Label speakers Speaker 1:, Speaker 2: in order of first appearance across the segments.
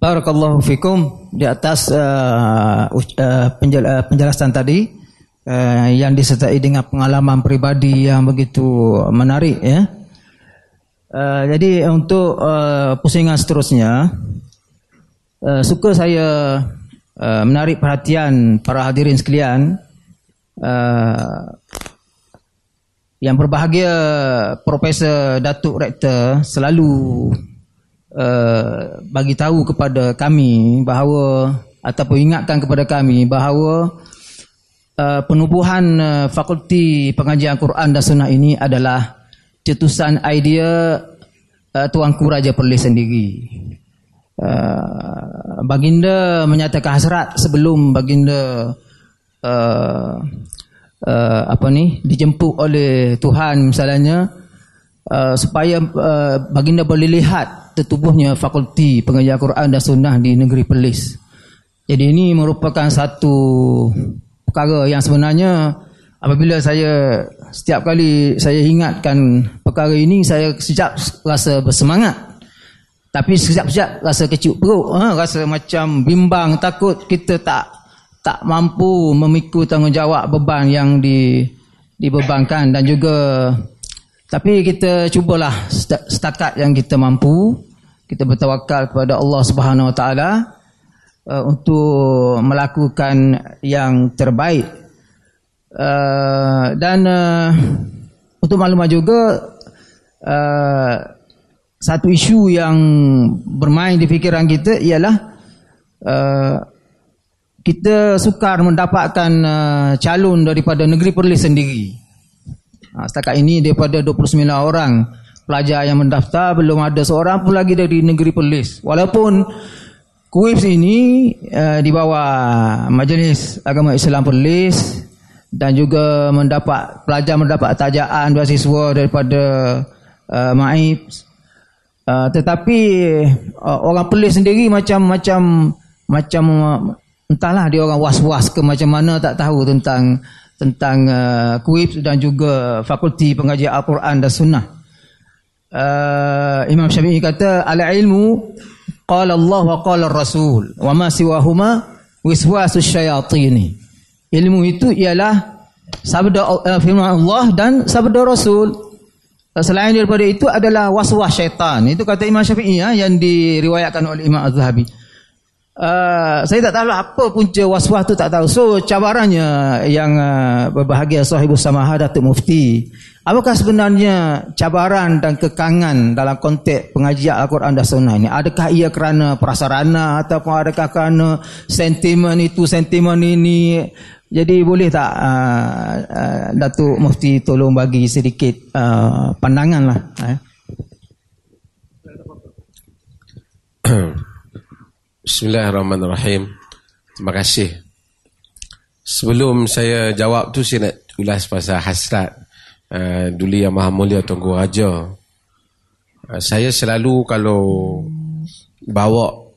Speaker 1: Barakallahu fikum di atas uh, uh, penjel, uh, penjelasan tadi uh, yang disertai dengan pengalaman peribadi yang begitu menarik ya. Uh, jadi untuk uh, pusingan seterusnya uh, suka saya uh, menarik perhatian para hadirin sekalian uh, yang berbahagia Profesor Datuk Rektor selalu uh, bagi tahu kepada kami bahawa ataupun ingatkan kepada kami bahawa uh, penubuhan uh, Fakulti Pengajian Quran dan Sunnah ini adalah cetusan idea uh, Tuanku Raja Perlis sendiri. Uh, baginda menyatakan hasrat sebelum baginda uh, uh, apa ni dijemput oleh Tuhan misalnya uh, supaya uh, baginda boleh lihat tertubuhnya fakulti pengajian Quran dan Sunnah di negeri Perlis. Jadi ini merupakan satu perkara yang sebenarnya apabila saya setiap kali saya ingatkan perkara ini saya sejak rasa bersemangat. Tapi sekejap-sekejap rasa kecil perut, ha, rasa macam bimbang, takut kita tak tak mampu memikul tanggungjawab beban yang di dibebankan dan juga tapi kita cubalah setakat yang kita mampu kita bertawakal kepada Allah Subhanahu Wa Taala uh, untuk melakukan yang terbaik uh, dan uh, untuk maklumat juga uh, satu isu yang bermain di fikiran kita ialah uh, kita sukar mendapatkan uh, calon daripada negeri Perlis sendiri. Ha, setakat ini daripada 29 orang pelajar yang mendaftar belum ada seorang pun lagi dari negeri Perlis. Walaupun kuis ini uh, di bawah Majlis Agama Islam Perlis dan juga mendapat pelajar mendapat tajaan beasiswa daripada uh, Maib. Uh, tetapi uh, orang Perlis sendiri macam macam entahlah dia orang was-was ke macam mana tak tahu tentang tentang uh, kuib dan juga fakulti pengajian Al-Quran dan Sunnah. Uh, Imam Syafi'i kata al ilmu qala Allah wa qala Rasul wa ma siwahuma wiswasus syayatin. Ilmu itu ialah sabda uh, firman Allah dan sabda Rasul. Uh, selain daripada itu adalah waswas syaitan. Itu kata Imam Syafi'i ya, yang diriwayatkan oleh Imam Az-Zahabi. Uh, saya tak tahu apa punca waswas tu tak tahu. So cabarannya yang uh, berbahagia sahibus samaha Datuk Mufti. Apakah sebenarnya cabaran dan kekangan dalam konteks pengajian Al-Quran dan Sunnah ini? Adakah ia kerana prasarana ataupun adakah kerana sentimen itu, sentimen ini? Jadi boleh tak uh, uh, Datuk Mufti tolong bagi sedikit uh, pandangan lah. Eh?
Speaker 2: Bismillahirrahmanirrahim. Terima kasih. Sebelum saya jawab tu saya nak ulas pasal hasrat uh, Duli Yang Maha Mulia Tunggu Raja. Uh, saya selalu kalau bawa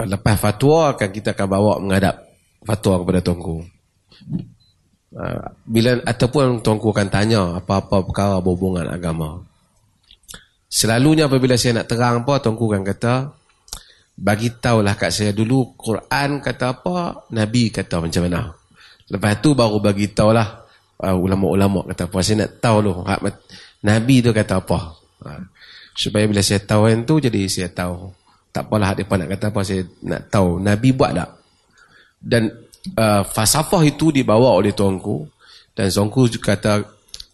Speaker 2: lepas fatwa akan kita akan bawa menghadap fatwa kepada Tunggu. Uh, bila ataupun Tunggu akan tanya apa-apa perkara berhubungan agama. Selalunya apabila saya nak terang apa Tunggu akan kata bagi tahulah kat saya dulu Quran kata apa, Nabi kata macam mana. Lepas tu baru bagi tahulah uh, ulama-ulama kata apa. Saya nak tahu lu hak Nabi tu kata apa. Uh, supaya bila saya tahu yang tu jadi saya tahu. Tak apalah dia nak kata apa saya nak tahu Nabi buat tak. Dan uh, falsafah itu dibawa oleh tuanku dan tuanku kata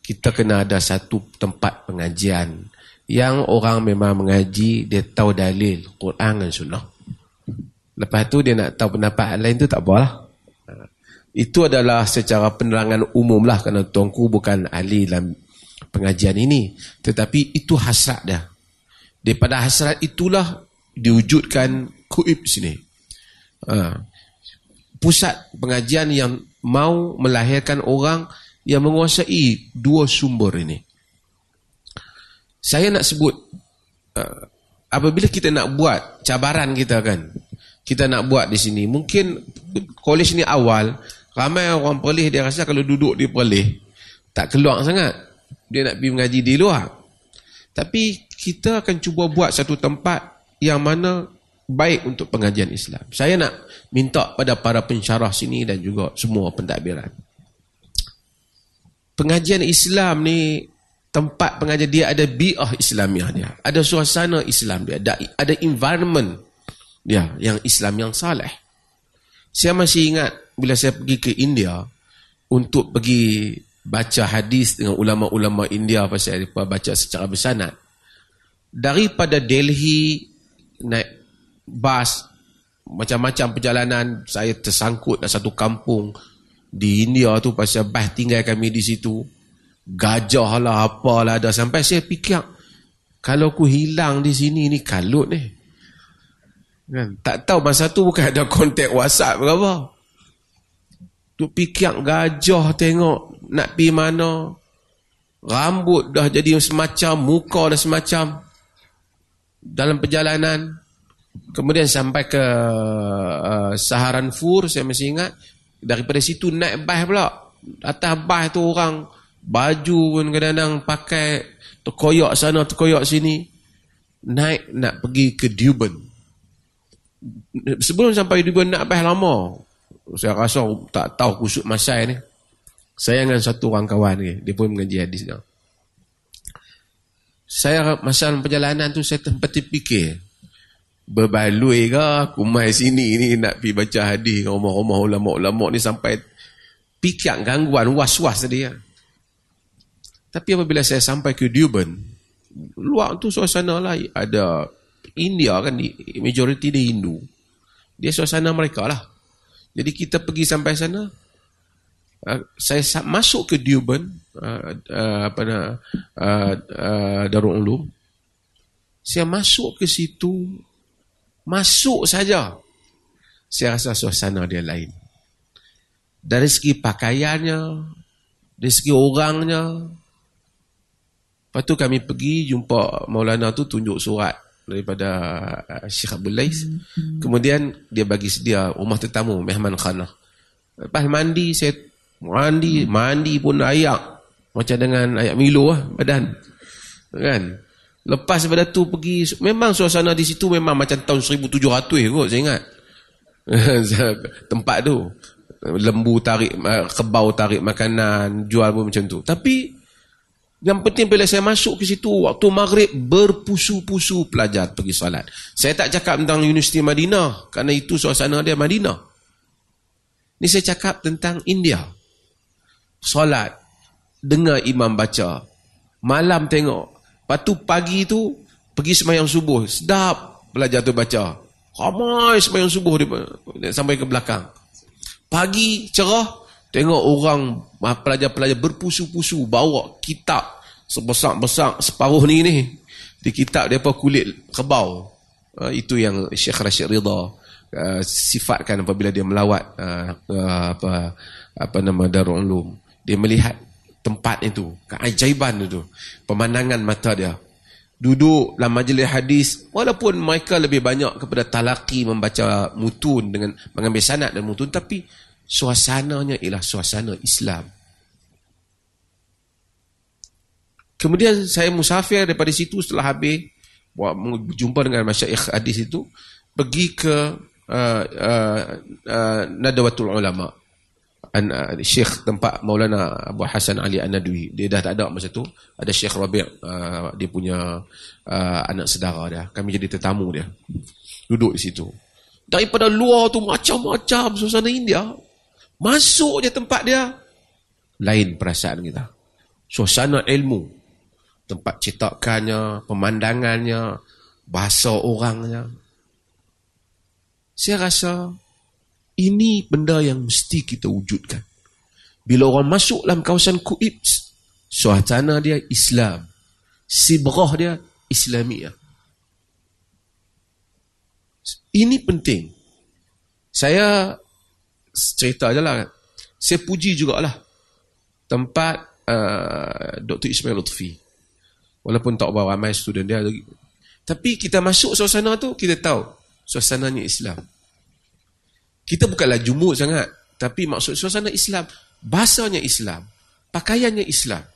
Speaker 2: kita kena ada satu tempat pengajian yang orang memang mengaji dia tahu dalil Quran dan sunnah lepas tu dia nak tahu pendapat lain tu tak apalah itu adalah secara penerangan umum lah kerana tuanku bukan ahli dalam pengajian ini. Tetapi itu hasrat dia. Daripada hasrat itulah diwujudkan kuib sini. Ha. pusat pengajian yang mau melahirkan orang yang menguasai dua sumber ini. Saya nak sebut uh, apabila kita nak buat cabaran kita kan kita nak buat di sini mungkin kolej ni awal ramai orang perlis dia rasa kalau duduk di perlis tak keluar sangat dia nak pergi mengaji di luar tapi kita akan cuba buat satu tempat yang mana baik untuk pengajian Islam. Saya nak minta pada para pensyarah sini dan juga semua pentadbiran. Pengajian Islam ni tempat pengajian dia ada bi'ah Islamiah dia. Ada suasana Islam dia. Ada, ada environment dia yang Islam yang saleh. Saya masih ingat bila saya pergi ke India untuk pergi baca hadis dengan ulama-ulama India pasal baca secara bersanad. Daripada Delhi naik bas macam-macam perjalanan saya tersangkut dalam satu kampung di India tu pasal bas tinggal kami di situ. Gajah lah apalah ada. Sampai saya fikir kalau aku hilang di sini ni kalut ni. Kan? Tak tahu masa tu bukan ada kontak WhatsApp berapa tu fikir gajah tengok nak pergi mana rambut dah jadi semacam muka dah semacam dalam perjalanan Kemudian sampai ke uh, Saharanpur saya masih ingat daripada situ naik bas pula. Atas bas tu orang baju pun kadang-kadang pakai terkoyak sana terkoyak sini. Naik nak pergi ke Durban. Sebelum sampai Durban nak bas lama. Saya rasa tak tahu kusut masa ni. Saya dengan satu orang kawan ni, dia pun mengaji hadis dia. Saya masa perjalanan tu saya tempat terfikir berbaloi ke aku mai sini ni nak pi baca hadis dengan rumah-rumah ulama-ulama ni sampai pikir gangguan was-was tadi ya. Tapi apabila saya sampai ke Durban, luar tu suasana lah ada India kan majoriti dia Hindu. Dia suasana mereka lah. Jadi kita pergi sampai sana uh, saya masuk ke Durban uh, uh, apa nama uh, uh, Darul Ulum. Saya masuk ke situ Masuk saja. Saya rasa suasana dia lain. Dari segi pakaiannya, dari segi orangnya. Lepas tu kami pergi jumpa Maulana tu tunjuk surat daripada uh, Syekh Abdul Lais. Hmm. Kemudian dia bagi sedia rumah tetamu Mehman Khanah. Lepas mandi saya mandi, mandi pun ayak macam dengan ayak Milo lah badan. Kan? Lepas daripada tu pergi memang suasana di situ memang macam tahun 1700 kot saya ingat. Tempat tu lembu tarik kebau tarik makanan jual pun macam tu. Tapi yang penting bila saya masuk ke situ waktu maghrib berpusu-pusu pelajar pergi solat. Saya tak cakap tentang Universiti Madinah kerana itu suasana dia Madinah. Ni saya cakap tentang India. Solat dengar imam baca. Malam tengok Lepas tu pagi tu pergi semayang subuh. Sedap belajar tu baca. Ramai semayang subuh dia, sampai ke belakang. Pagi cerah tengok orang pelajar-pelajar berpusu-pusu bawa kitab sebesar-besar separuh ni ni. Di kitab dia apa kulit kebau. Uh, itu yang Syekh Rashid Ridha uh, sifatkan apabila dia melawat uh, uh, apa apa nama Darul Ulum. Dia melihat tempat itu, keajaiban itu, pemandangan mata dia. Duduk dalam majlis hadis, walaupun mereka lebih banyak kepada talaki membaca mutun dengan mengambil sanad dan mutun, tapi suasananya ialah suasana Islam. Kemudian saya musafir daripada situ setelah habis buat berjumpa dengan masyayikh hadis itu pergi ke uh, uh, uh, Nadawatul Ulama. An, uh, Syekh tempat Maulana Abu Hasan Ali An-Nadwi. Dia dah tak ada masa tu. Ada Syekh Rabi' uh, dia punya uh, anak sedara dia. Kami jadi tetamu dia. Duduk di situ. Daripada luar tu macam-macam suasana India masuk je tempat dia lain perasaan kita suasana ilmu tempat cetakannya pemandangannya bahasa orangnya saya rasa ini benda yang mesti kita wujudkan. Bila orang masuk dalam kawasan Kuib, suasana dia Islam. Sibrah dia Islamiah. Ini penting. Saya cerita je lah. Saya puji jugalah tempat uh, Dr. Ismail Lutfi. Walaupun tak bawa ramai student dia lagi. Tapi kita masuk suasana tu, kita tahu suasananya Islam. Kita bukanlah jumuk sangat. Tapi maksud suasana Islam. Bahasanya Islam. Pakaiannya Islam.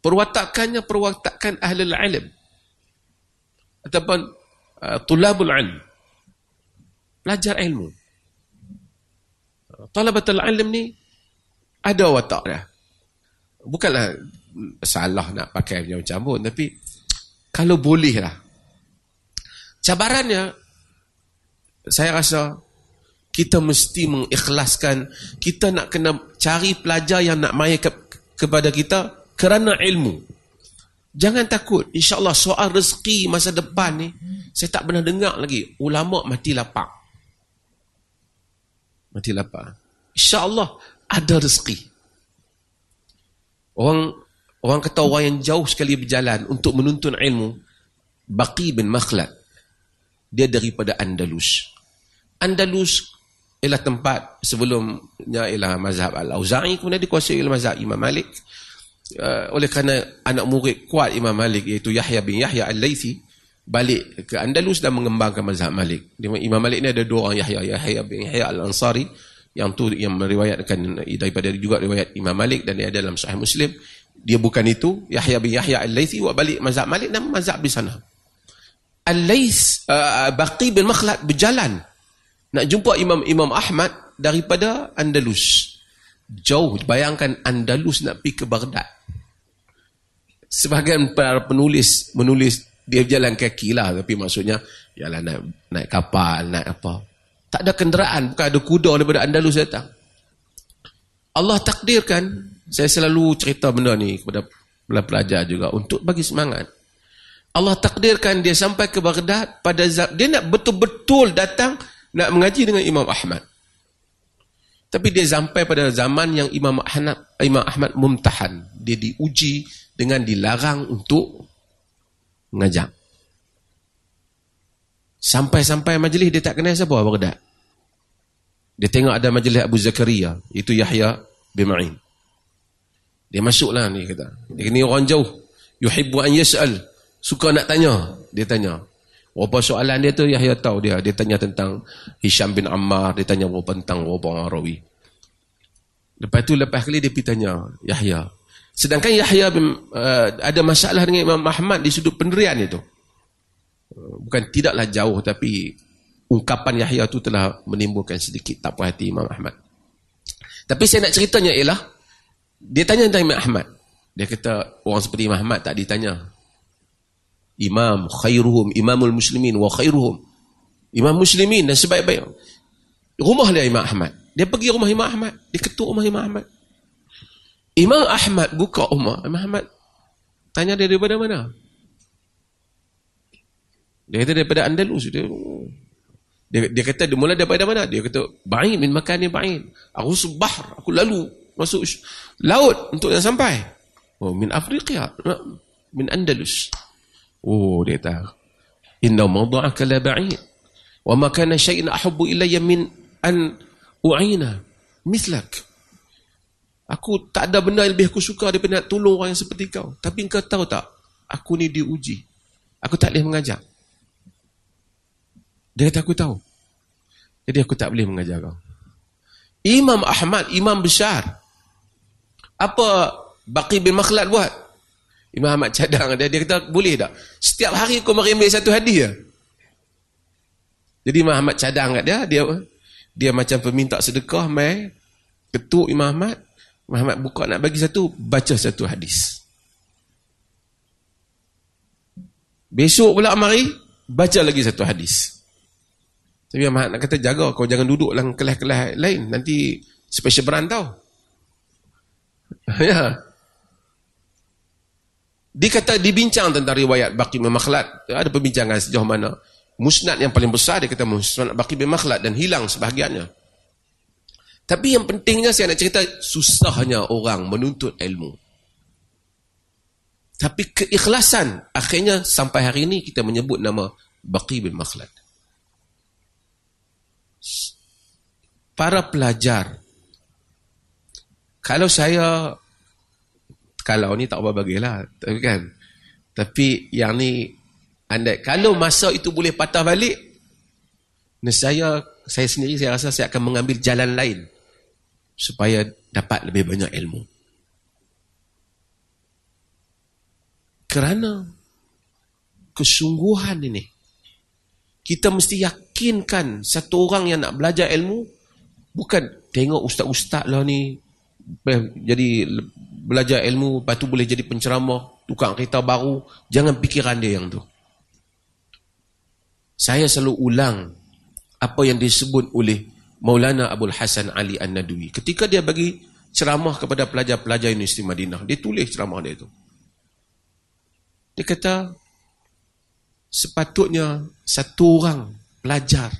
Speaker 2: Perwatakannya perwatakan ahli ilm. Ataupun uh, tulabul ilm. Belajar ilmu. Talabatul ilm ni ada watak dia. Bukanlah salah nak pakai macam pun tapi kalau boleh lah. Cabarannya saya rasa kita mesti mengikhlaskan kita nak kena cari pelajar yang nak mai ke, kepada kita kerana ilmu. Jangan takut. InsyaAllah soal rezeki masa depan ni, saya tak pernah dengar lagi. Ulama mati lapar. Mati lapar. InsyaAllah ada rezeki. Orang orang kata orang yang jauh sekali berjalan untuk menuntun ilmu, Baqi bin Makhlad, dia daripada Andalus. Andalus ialah tempat sebelumnya ialah mazhab Al-Auza'i, kemudian dikuasai oleh mazhab Imam Malik uh, oleh kerana anak murid kuat Imam Malik iaitu Yahya bin Yahya Al-Laythi balik ke Andalus dan mengembangkan mazhab Malik. Imam Malik ni ada dua orang Yahya, Yahya bin Yahya Al-Ansari yang tu yang meriwayatkan daripada juga riwayat Imam Malik dan dia dalam Sahih Muslim. Dia bukan itu, Yahya bin Yahya Al-Laythi buat balik mazhab Malik dan mazhab di sana. Al-Lays uh, Baqi bin Makhlad berjalan nak jumpa Imam Imam Ahmad daripada Andalus. Jauh bayangkan Andalus nak pergi ke Baghdad sebahagian para penulis menulis dia jalan kaki lah tapi maksudnya ialah naik, naik kapal naik apa. Tak ada kenderaan bukan ada kuda daripada Andalus datang. Allah takdirkan saya selalu cerita benda ni kepada pelajar juga untuk bagi semangat. Allah takdirkan dia sampai ke Baghdad pada dia nak betul-betul datang nak mengaji dengan Imam Ahmad. Tapi dia sampai pada zaman yang Imam Ahmad Imam Ahmad mumtahan. Dia diuji dengan dilarang untuk mengajak. Sampai-sampai majlis dia tak kenal siapa Baghdad. Dia tengok ada majlis Abu Zakaria, itu Yahya bin Ma'in. Dia masuklah ni kata. Dia ni orang jauh. Yuhibbu an yas'al. Suka nak tanya. Dia tanya. Apa soalan dia tu Yahya tahu dia. Dia tanya tentang Hisham bin Ammar. Dia tanya apa tentang orang rawi. Lepas tu lepas kali dia pergi tanya Yahya. Sedangkan Yahya bin, uh, ada masalah dengan Imam Ahmad di sudut pendirian itu. Bukan tidaklah jauh tapi ungkapan Yahya itu telah menimbulkan sedikit tak puas hati Imam Ahmad. Tapi saya nak ceritanya ialah dia tanya tentang Imam Ahmad. Dia kata orang seperti Imam Ahmad tak ditanya. Imam khairuhum, imamul muslimin wa khairuhum. Imam muslimin dan sebaik-baik. Rumah dia Imam Ahmad. Dia pergi rumah Imam Ahmad. Dia ketuk rumah Imam Ahmad. Imam Ahmad buka rumah. Imam Ahmad tanya dia daripada mana? Dia kata daripada Andalus. Dia, dia, dia kata dia mula daripada mana? Dia kata, Ba'in min makan ni Ba'in. Aku sebah, aku lalu masuk laut untuk yang sampai. Oh, min Afrika. Min Andalus. Oh, dia kata, Inna mawdu'aka la Ba'in. Wa makana syai'in ahabbu ilayya min an u'ina. Mithlak. Aku tak ada benda yang lebih aku suka daripada nak tolong orang yang seperti kau. Tapi kau tahu tak? Aku ni diuji. Aku tak boleh mengajar. Dia kata aku tahu. Jadi aku tak boleh mengajar kau. Imam Ahmad, imam besar. Apa Baqi bin Makhlad buat? Imam Ahmad cadang dia. Dia kata boleh tak? Setiap hari aku mari ambil satu hadiah. Jadi Imam Ahmad cadang kat dia. Dia dia macam peminta sedekah. Mai ketuk Imam Ahmad. Muhammad buka nak bagi satu, baca satu hadis. Besok pula mari, baca lagi satu hadis. Tapi Muhammad nak kata jaga, kau jangan duduk dalam kelas-kelas lain. Nanti special brand tau. ya. Dia kata dibincang tentang riwayat Baqi bin Makhlad. Ada perbincangan sejauh mana. Musnad yang paling besar dia kata Musnad Baqi bin Makhlad dan hilang sebahagiannya. Tapi yang pentingnya saya nak cerita susahnya orang menuntut ilmu. Tapi keikhlasan akhirnya sampai hari ini kita menyebut nama Baqi bin Makhlad. Para pelajar kalau saya kalau ni tak apa bagilah tapi kan tapi yang ni anda kalau masa itu boleh patah balik saya saya sendiri saya rasa saya akan mengambil jalan lain supaya dapat lebih banyak ilmu. Kerana kesungguhan ini kita mesti yakinkan satu orang yang nak belajar ilmu bukan tengok ustaz-ustaz lah ni jadi belajar ilmu lepas tu boleh jadi penceramah tukang kereta baru jangan pikiran dia yang tu saya selalu ulang apa yang disebut oleh Maulana Abdul Hasan Ali An-Nadwi. Ketika dia bagi ceramah kepada pelajar-pelajar Universiti Madinah dia tulis ceramah dia tu dia kata sepatutnya satu orang pelajar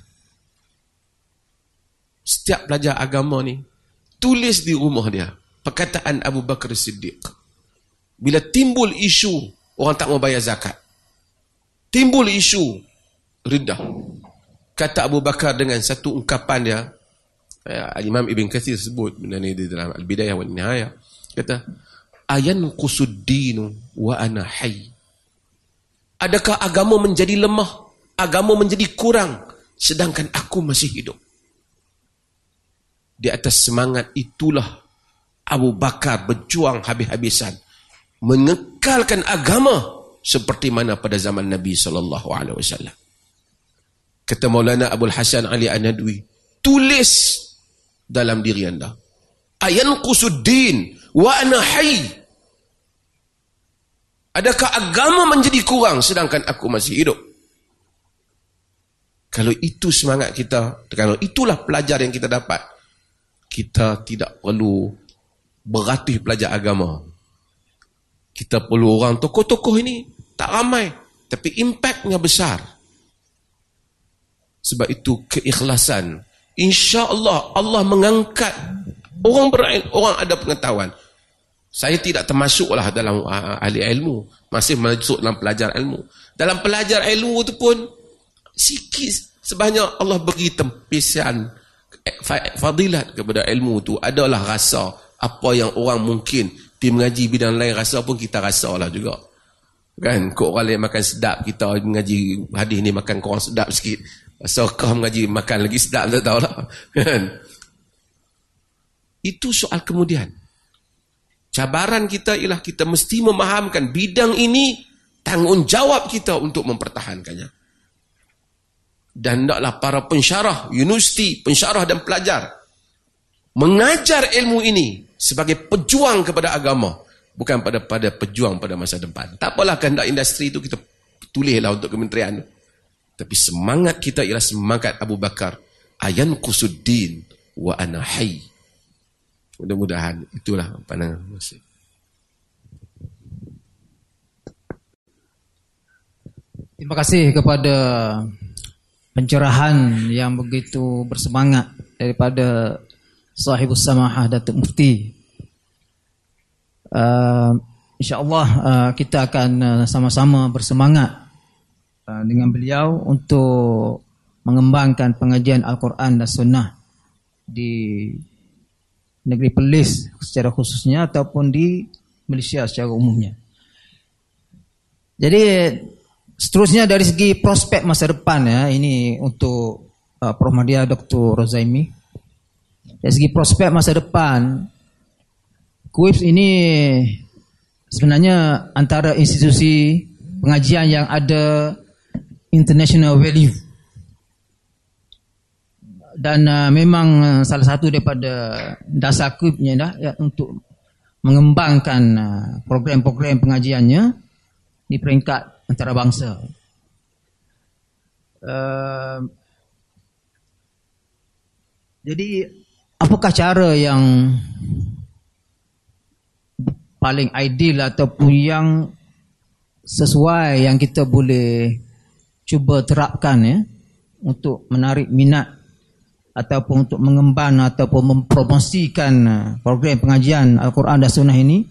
Speaker 2: setiap pelajar agama ni tulis di rumah dia perkataan Abu Bakar Siddiq. Bila timbul isu orang tak mau bayar zakat. Timbul isu rindah kata Abu Bakar dengan satu ungkapan dia ya, Imam Ibn Kathir sebut benda ni di dalam Al-Bidayah wa Nihayah kata ayan qusuddinu wa ana hayy Adakah agama menjadi lemah? Agama menjadi kurang sedangkan aku masih hidup. Di atas semangat itulah Abu Bakar berjuang habis-habisan mengekalkan agama seperti mana pada zaman Nabi sallallahu alaihi wasallam. Kata Maulana Abdul Hasan Ali An-Nadwi, tulis dalam diri anda. Ayan qusuddin wa ana hayy Adakah agama menjadi kurang sedangkan aku masih hidup? Kalau itu semangat kita, kalau itulah pelajar yang kita dapat, kita tidak perlu berlatih pelajar agama. Kita perlu orang tokoh-tokoh ini tak ramai, tapi impaknya besar. Sebab itu keikhlasan. Insya Allah Allah mengangkat orang berain, orang ada pengetahuan. Saya tidak termasuklah dalam uh, ahli ilmu. Masih masuk dalam pelajar ilmu. Dalam pelajar ilmu itu pun, sikit sebanyak Allah beri tempisan eh, fadilat kepada ilmu itu adalah rasa apa yang orang mungkin pergi mengaji bidang lain rasa pun kita rasa lah juga. Kan? Kok orang lain makan sedap, kita mengaji hadis ni makan kurang sedap sikit. Kau mengaji makan lagi sedap, tak tahu lah. Kan? Itu soal kemudian. Cabaran kita ialah kita mesti memahamkan bidang ini tanggungjawab kita untuk mempertahankannya. Dan hendaklah para pensyarah, universiti, pensyarah dan pelajar mengajar ilmu ini sebagai pejuang kepada agama. Bukan pada pada pejuang pada masa depan. Tak apalah kehendak industri itu kita tulislah untuk kementerian. Tapi semangat kita ialah semangat Abu Bakar. Ayan kusuddin wa ana hayy. Mudah-mudahan itulah pandangan masih.
Speaker 1: Terima kasih kepada pencerahan yang begitu bersemangat daripada sahibus samahah Datuk Mufti. Uh, InsyaAllah uh, kita akan uh, sama-sama bersemangat dengan beliau untuk mengembangkan pengajian Al-Quran dan Sunnah di negeri Perlis secara khususnya ataupun di Malaysia secara umumnya. Jadi seterusnya dari segi prospek masa depan ya ini untuk uh, Prof Madia Dr. Rozaimi. Dari segi prospek masa depan KUIPS ini sebenarnya antara institusi pengajian yang ada international value dan uh, memang uh, salah satu daripada dasar kuibnya dah ya, untuk mengembangkan uh, program-program pengajiannya di peringkat antarabangsa. Uh, jadi apakah cara yang paling ideal ataupun yang sesuai yang kita boleh cuba terapkan ya untuk menarik minat ataupun untuk mengemban ataupun mempromosikan uh, program pengajian Al-Quran dan Sunnah ini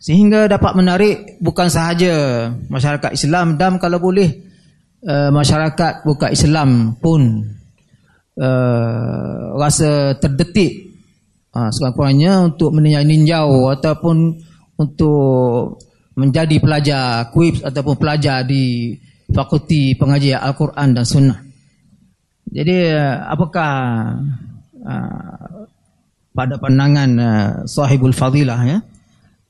Speaker 1: sehingga dapat menarik bukan sahaja masyarakat Islam. Dan kalau boleh uh, masyarakat bukan Islam pun uh, rasa terdetik uh, sekurang-kurangnya untuk meninjau ataupun untuk menjadi pelajar kuips ataupun pelajar di fakulti pengajian Al-Quran dan Sunnah jadi apakah uh, pada pandangan uh, sahibul fadilah ya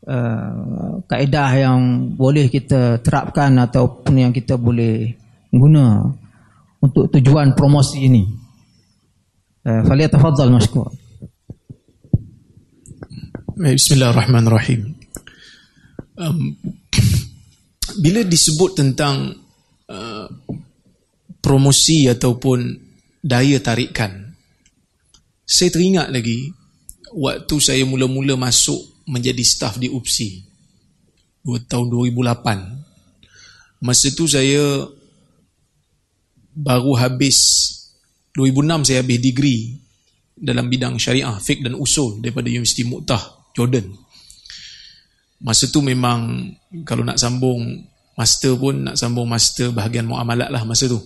Speaker 1: uh, kaedah yang boleh kita terapkan ataupun yang kita boleh guna untuk tujuan promosi ini. Uh, Faliyatafadzal mashkur.
Speaker 3: Bismillahirrahmanirrahim. Um, bila disebut tentang uh, promosi ataupun daya tarikan, saya teringat lagi waktu saya mula-mula masuk menjadi staf di UPSI tahun 2008. Masa tu saya baru habis 2006 saya habis degree dalam bidang syariah, fiqh dan usul daripada Universiti Muqtah Jordan. Masa tu memang kalau nak sambung master pun nak sambung master bahagian muamalat lah masa tu.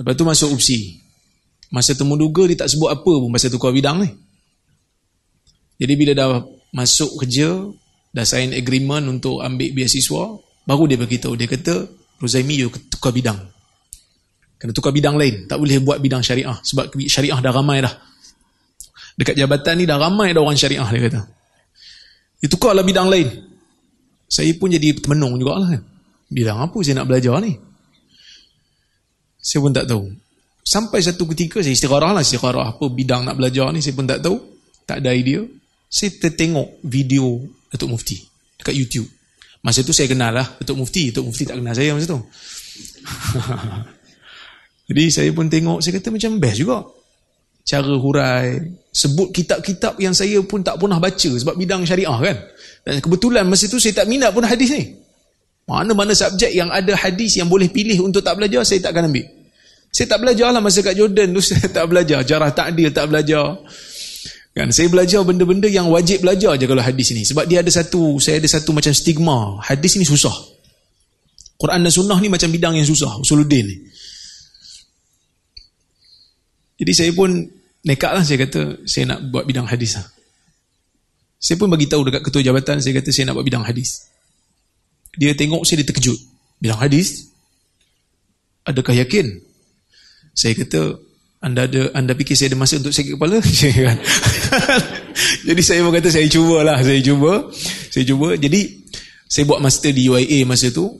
Speaker 3: Lepas tu masuk UPSI. Masa temu duga dia tak sebut apa pun pasal tukar bidang ni. Jadi bila dah masuk kerja, dah sign agreement untuk ambil beasiswa, baru dia beritahu. Dia kata, Rozaimi you tukar bidang. Kena tukar bidang lain. Tak boleh buat bidang syariah. Sebab syariah dah ramai dah. Dekat jabatan ni dah ramai dah orang syariah dia kata. Dia tukarlah bidang lain. Saya pun jadi temenung juga lah kan. Bidang apa saya nak belajar ni? Saya pun tak tahu. Sampai satu ketika saya istikharah lah. Istikharah apa bidang nak belajar ni saya pun tak tahu. Tak ada idea. Saya tertengok video Datuk Mufti dekat YouTube. Masa tu saya kenal lah Datuk Mufti. Datuk Mufti tak kenal saya masa tu. Jadi saya pun tengok, saya kata macam best juga cara hurai, sebut kitab-kitab yang saya pun tak pernah baca sebab bidang syariah kan. Dan kebetulan masa tu saya tak minat pun hadis ni. Mana-mana subjek yang ada hadis yang boleh pilih untuk tak belajar, saya tak akan ambil. Saya tak belajar lah masa kat Jordan tu saya tak belajar. Jarah takdil tak belajar. Kan saya belajar benda-benda yang wajib belajar je kalau hadis ni. Sebab dia ada satu, saya ada satu macam stigma. Hadis ni susah. Quran dan sunnah ni macam bidang yang susah. Usuluddin ni. Jadi saya pun nekat lah saya kata saya nak buat bidang hadis lah. Saya pun bagi tahu dekat ketua jabatan saya kata saya nak buat bidang hadis. Dia tengok saya dia terkejut. Bidang hadis? Adakah yakin? Saya kata anda ada anda fikir saya ada masa untuk sakit kepala? Kan? Jadi saya pun kata saya cubalah, saya cuba. Saya cuba. Jadi saya buat master di UIA masa tu.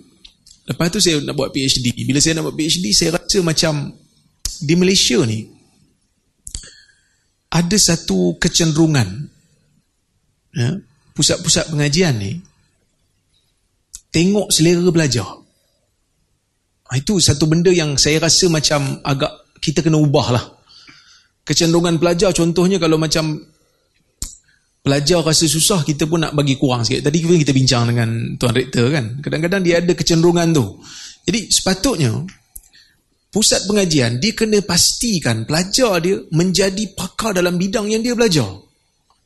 Speaker 3: Lepas tu saya nak buat PhD. Bila saya nak buat PhD saya rasa macam di Malaysia ni ada satu kecenderungan ya, pusat-pusat pengajian ni tengok selera belajar. Ha, itu satu benda yang saya rasa macam agak kita kena ubah lah. Kecenderungan pelajar contohnya kalau macam pelajar rasa susah kita pun nak bagi kurang sikit. Tadi kita bincang dengan Tuan Rektor kan. Kadang-kadang dia ada kecenderungan tu. Jadi sepatutnya pusat pengajian dia kena pastikan pelajar dia menjadi pakar dalam bidang yang dia belajar.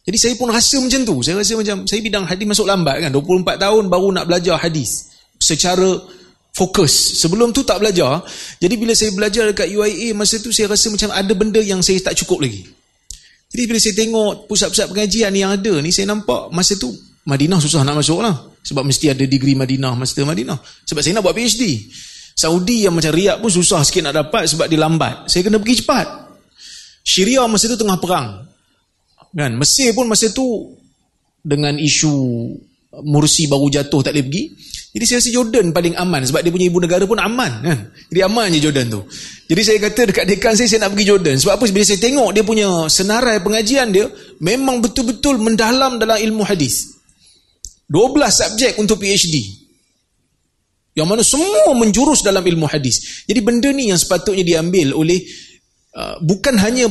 Speaker 3: Jadi saya pun rasa macam tu. Saya rasa macam saya bidang hadis masuk lambat kan. 24 tahun baru nak belajar hadis secara fokus. Sebelum tu tak belajar. Jadi bila saya belajar dekat UIA masa tu saya rasa macam ada benda yang saya tak cukup lagi. Jadi bila saya tengok pusat-pusat pengajian yang ada ni saya nampak masa tu Madinah susah nak masuk lah. Sebab mesti ada degree Madinah, master Madinah. Sebab saya nak buat PhD. Saudi yang macam Riyadh pun susah sikit nak dapat sebab dia lambat. Saya kena pergi cepat. Syria masa tu tengah perang. Kan? Mesir pun masa tu dengan isu Mursi baru jatuh tak boleh pergi. Jadi saya rasa Jordan paling aman sebab dia punya ibu negara pun aman kan. Jadi aman je Jordan tu. Jadi saya kata dekat dekan saya saya nak pergi Jordan. Sebab apa? Bila saya tengok dia punya senarai pengajian dia memang betul-betul mendalam dalam ilmu hadis. 12 subjek untuk PhD. Yang mana semua menjurus dalam ilmu hadis. Jadi benda ni yang sepatutnya diambil oleh uh, bukan hanya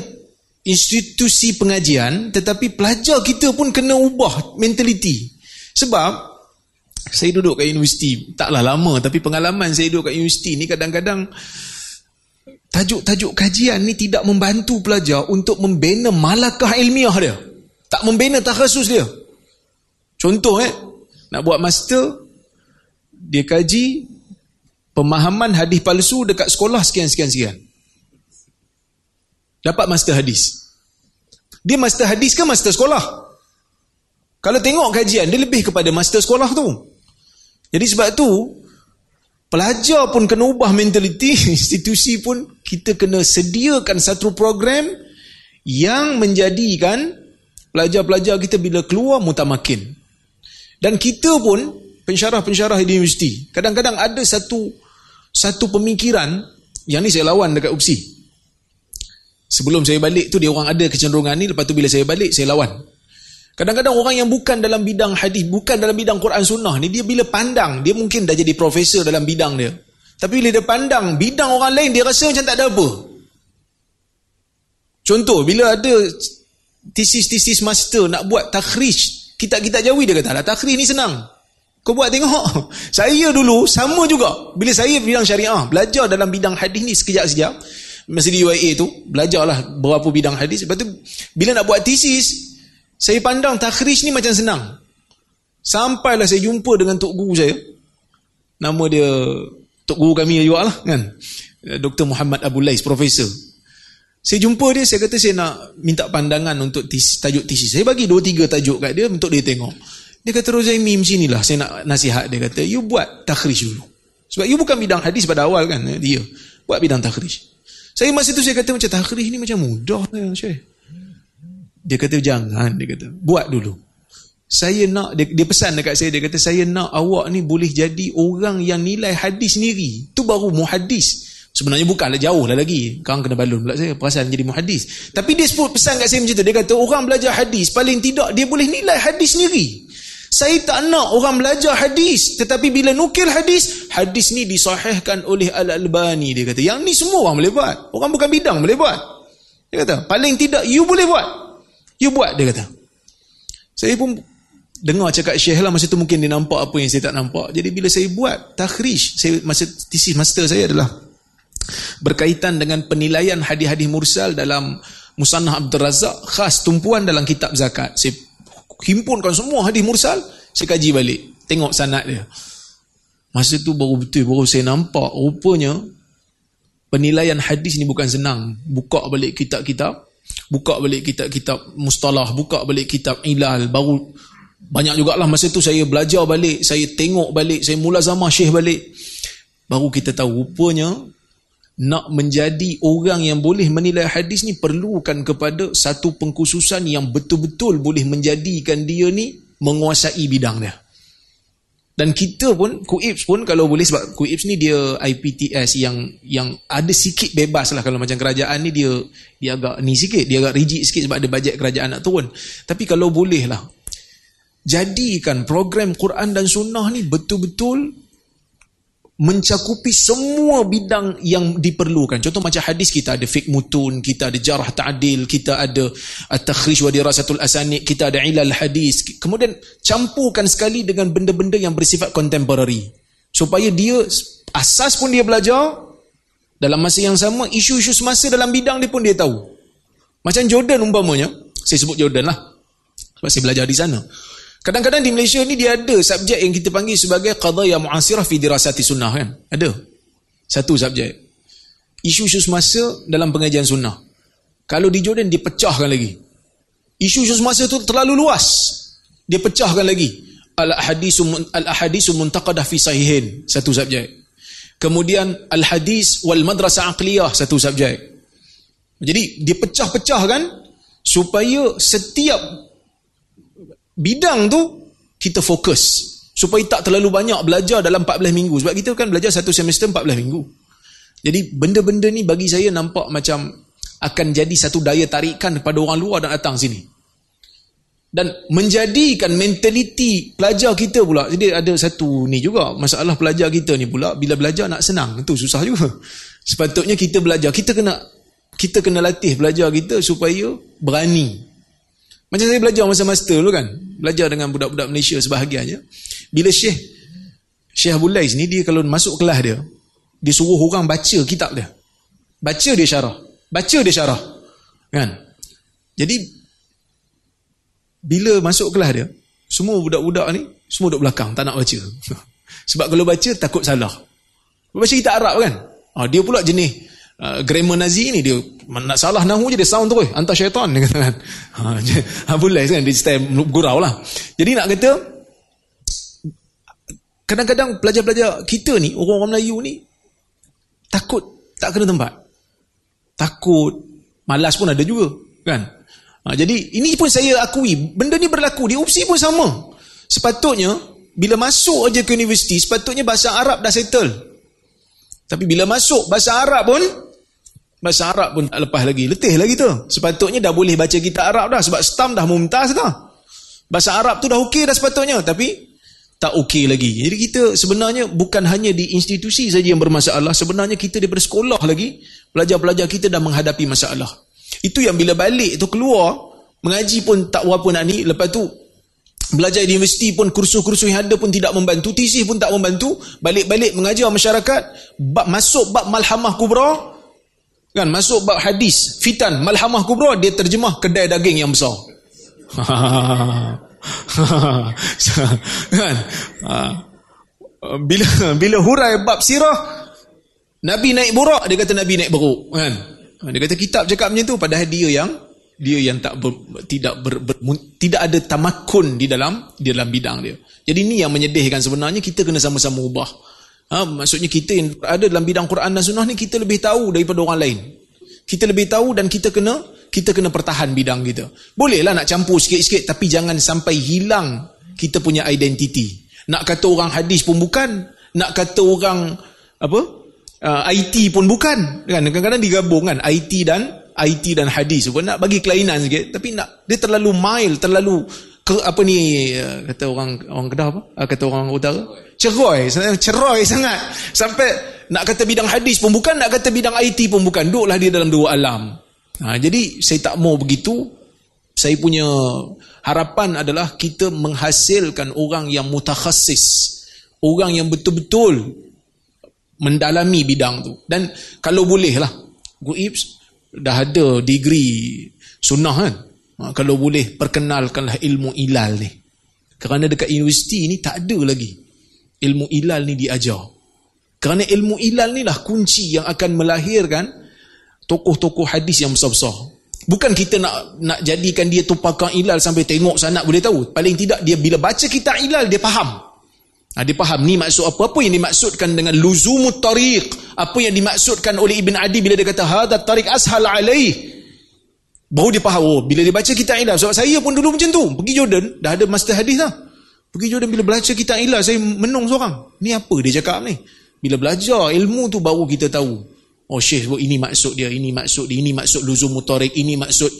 Speaker 3: institusi pengajian tetapi pelajar kita pun kena ubah mentaliti. Sebab saya duduk kat universiti, taklah lama tapi pengalaman saya duduk kat universiti ni kadang-kadang tajuk-tajuk kajian ni tidak membantu pelajar untuk membina malakah ilmiah dia. Tak membina takhasus dia. Contoh eh, nak buat master dia kaji pemahaman hadis palsu dekat sekolah sekian-sekian-sekian. Dapat master hadis. Dia master hadis ke master sekolah? Kalau tengok kajian, dia lebih kepada master sekolah tu. Jadi sebab tu, pelajar pun kena ubah mentaliti, institusi pun kita kena sediakan satu program yang menjadikan pelajar-pelajar kita bila keluar mutamakin. Dan kita pun pensyarah-pensyarah di universiti. Kadang-kadang ada satu satu pemikiran Yang ni saya lawan dekat UPSI. Sebelum saya balik tu dia orang ada kecenderungan ni lepas tu bila saya balik saya lawan. Kadang-kadang orang yang bukan dalam bidang hadis, bukan dalam bidang Quran Sunnah ni dia bila pandang dia mungkin dah jadi profesor dalam bidang dia. Tapi bila dia pandang bidang orang lain dia rasa macam tak ada apa. Contoh bila ada tesis-tesis master nak buat takhrij kitab-kitab jawi dia kata lah takhrij ni senang. Kau buat tengok. Saya dulu sama juga. Bila saya bidang syariah, belajar dalam bidang hadis ni sekejap-sekejap masa di UIA tu belajarlah berapa bidang hadis lepas tu bila nak buat tesis saya pandang takhrij ni macam senang sampailah saya jumpa dengan tok guru saya nama dia tok guru kami juga lah kan Dr. Muhammad Abu Lais profesor saya jumpa dia saya kata saya nak minta pandangan untuk tajuk tesis saya bagi 2 3 tajuk kat dia untuk dia tengok dia kata Rozaimi macam inilah saya nak nasihat dia kata you buat takhrij dulu sebab you bukan bidang hadis pada awal kan dia buat bidang takhrij saya masa tu saya kata macam takhrij ni macam mudah ya, Syekh. Dia kata jangan, dia kata. Buat dulu. Saya nak, dia, dia pesan dekat saya, dia kata saya nak awak ni boleh jadi orang yang nilai hadis sendiri. Tu baru muhadis. Sebenarnya bukanlah jauh lah lagi. Kau kena balun pula saya, perasan jadi muhadis. Tapi dia sebut pesan kat saya macam tu. Dia kata orang belajar hadis, paling tidak dia boleh nilai hadis sendiri. Saya tak nak orang belajar hadis. Tetapi bila nukil hadis, hadis ni disahihkan oleh Al-Albani. Dia kata, yang ni semua orang boleh buat. Orang bukan bidang boleh buat. Dia kata, paling tidak you boleh buat. You buat, dia kata. Saya pun dengar cakap syekh lah. Masa tu mungkin dia nampak apa yang saya tak nampak. Jadi bila saya buat takhrij, saya, masa tesis master saya adalah berkaitan dengan penilaian hadis-hadis mursal dalam Musannah Abdul Razak khas tumpuan dalam kitab zakat. Saya himpunkan semua hadis mursal saya kaji balik tengok sanad dia. Masa tu baru betul baru saya nampak rupanya penilaian hadis ni bukan senang. Buka balik kitab-kitab buka balik kitab-kitab mustalah buka balik kitab ilal baru banyak jugalah masa tu saya belajar balik saya tengok balik saya mula zaman syekh balik. Baru kita tahu rupanya nak menjadi orang yang boleh menilai hadis ni perlukan kepada satu pengkhususan yang betul-betul boleh menjadikan dia ni menguasai bidang dia. Dan kita pun, KUIPS pun kalau boleh sebab KUIPS ni dia IPTS yang yang ada sikit bebas lah kalau macam kerajaan ni dia dia agak ni sikit, dia agak rigid sikit sebab ada bajet kerajaan nak turun. Tapi kalau boleh lah, jadikan program Quran dan Sunnah ni betul-betul mencakupi semua bidang yang diperlukan. Contoh macam hadis kita ada fiqh mutun, kita ada jarah ta'dil, kita ada at-takhrij wa dirasatul asanid, kita ada ilal hadis. Kemudian campurkan sekali dengan benda-benda yang bersifat contemporary. Supaya dia asas pun dia belajar dalam masa yang sama isu-isu semasa dalam bidang dia pun dia tahu. Macam Jordan umpamanya, saya sebut Jordan lah. Sebab saya belajar di sana. Kadang-kadang di Malaysia ni dia ada subjek yang kita panggil sebagai qadaya mu'asirah fi dirasati sunnah kan? Ada. Satu subjek. Isu-isu semasa dalam pengajian sunnah. Kalau di Jordan dipecahkan lagi. Isu-isu semasa tu terlalu luas. Dia pecahkan lagi. Al-ahadisu al-ahadisu muntaqadah fi sahihin, satu subjek. Kemudian al-hadis wal madrasah aqliyah, satu subjek. Jadi dipecah-pecahkan supaya setiap bidang tu kita fokus supaya tak terlalu banyak belajar dalam 14 minggu. Sebab kita kan belajar satu semester 14 minggu. Jadi benda-benda ni bagi saya nampak macam akan jadi satu daya tarikan kepada orang luar dan datang sini. Dan menjadikan mentaliti pelajar kita pula. Jadi ada satu ni juga masalah pelajar kita ni pula bila belajar nak senang. Itu susah juga. Sepatutnya kita belajar. Kita kena kita kena latih belajar kita supaya berani. Macam saya belajar masa master dulu kan. Belajar dengan budak-budak Malaysia sebahagiannya. Bila Syekh Syekh Abu Lais ni dia kalau masuk kelas dia, dia suruh orang baca kitab dia. Baca dia syarah. Baca dia syarah. Kan? Jadi bila masuk kelas dia, semua budak-budak ni semua duduk belakang, tak nak baca. Sebab kalau baca takut salah. Baca kitab Arab kan? Ah, dia pula jenis uh, grammar Nazi ni dia nak salah nahu je dia sound terus. Hantar syaitan dia kata. Kan ha, boleh kan dia style gurau lah. Jadi nak kata kadang-kadang pelajar-pelajar kita ni orang-orang Melayu ni takut tak kena tempat. Takut malas pun ada juga kan? Ha, jadi ini pun saya akui benda ni berlaku di UPSI pun sama. Sepatutnya bila masuk aja ke universiti sepatutnya bahasa Arab dah settle. Tapi bila masuk bahasa Arab pun, bahasa Arab pun tak lepas lagi. Letih lagi tu. Sepatutnya dah boleh baca kitab Arab dah. Sebab stam dah mumtaz dah. Bahasa Arab tu dah okey dah sepatutnya. Tapi tak okey lagi. Jadi kita sebenarnya bukan hanya di institusi saja yang bermasalah. Sebenarnya kita daripada sekolah lagi, pelajar-pelajar kita dah menghadapi masalah. Itu yang bila balik tu keluar, mengaji pun tak apa nak ni. Lepas tu belajar di universiti pun kursus-kursus yang ada pun tidak membantu. Tesis pun tak membantu. Balik-balik mengajar masyarakat. Bab, masuk bab malhamah kubra. Kan, masuk bab hadis. Fitan, malhamah kubra. Dia terjemah kedai daging yang besar. kan ha. bila bila hurai bab sirah Nabi naik burak dia kata Nabi naik beruk kan ha, dia kata kitab cakap macam tu padahal dia yang dia yang tak ber, tidak ber, ber, tidak ada tamakun di dalam di dalam bidang dia jadi ni yang menyedihkan sebenarnya kita kena sama-sama ubah ha, maksudnya kita yang ada dalam bidang Quran dan Sunnah ni kita lebih tahu daripada orang lain kita lebih tahu dan kita kena kita kena pertahan bidang kita. Bolehlah nak campur sikit-sikit tapi jangan sampai hilang kita punya identiti. Nak kata orang hadis pun bukan, nak kata orang apa? Uh, IT pun bukan. Kan kadang-kadang digabung kan IT dan IT dan hadis pun nak bagi kelainan sikit tapi nak dia terlalu mild, terlalu ke, apa ni uh, kata orang orang Kedah apa? Uh, kata orang utara. Ceroy, ceroy sangat. Sampai nak kata bidang hadis pun bukan, nak kata bidang IT pun bukan. Duduklah dia dalam dua alam. Ha, jadi saya tak mau begitu. Saya punya harapan adalah kita menghasilkan orang yang mutakhasis. Orang yang betul-betul mendalami bidang tu. Dan kalau boleh lah, Guibs dah ada degree sunnah kan. Ha, kalau boleh perkenalkanlah ilmu ilal ni. Kerana dekat universiti ni tak ada lagi ilmu ilal ni diajar. Kerana ilmu ilal ni lah kunci yang akan melahirkan tokoh-tokoh hadis yang besar-besar. Bukan kita nak nak jadikan dia tu pakar ilal sampai tengok sanad boleh tahu. Paling tidak dia bila baca kitab ilal dia faham. Ha, dia faham ni maksud apa? Apa yang dimaksudkan dengan luzumut tariq? Apa yang dimaksudkan oleh Ibn Adi bila dia kata hadha tariq ashal alaih? Baru dia faham. Oh, bila dia baca kitab ilal. Sebab saya pun dulu macam tu. Pergi Jordan, dah ada master hadis dah. Pergi Jordan bila belajar kitab ilal, saya menung seorang. Ni apa dia cakap ni? Bila belajar ilmu tu baru kita tahu. Oh syekh sebut ini maksud dia, ini maksud dia, ini maksud luzum mutarik, ini maksud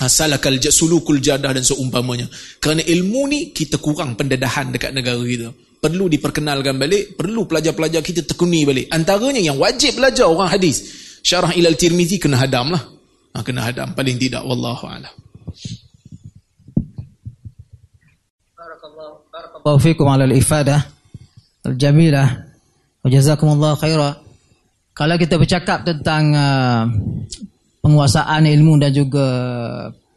Speaker 3: asalakal sulukul jadah dan seumpamanya. Kerana ilmu ni kita kurang pendedahan dekat negara kita. Perlu diperkenalkan balik, perlu pelajar-pelajar kita tekuni balik. Antaranya yang wajib belajar orang hadis. Syarah ilal tirmizi kena hadam lah. Ha, kena hadam, paling tidak. Wallahu a'lam.
Speaker 1: Barakallahu fikum ala al-ifadah al-jamilah. Wa jazakumullah khairah kalau kita bercakap tentang uh, penguasaan ilmu dan juga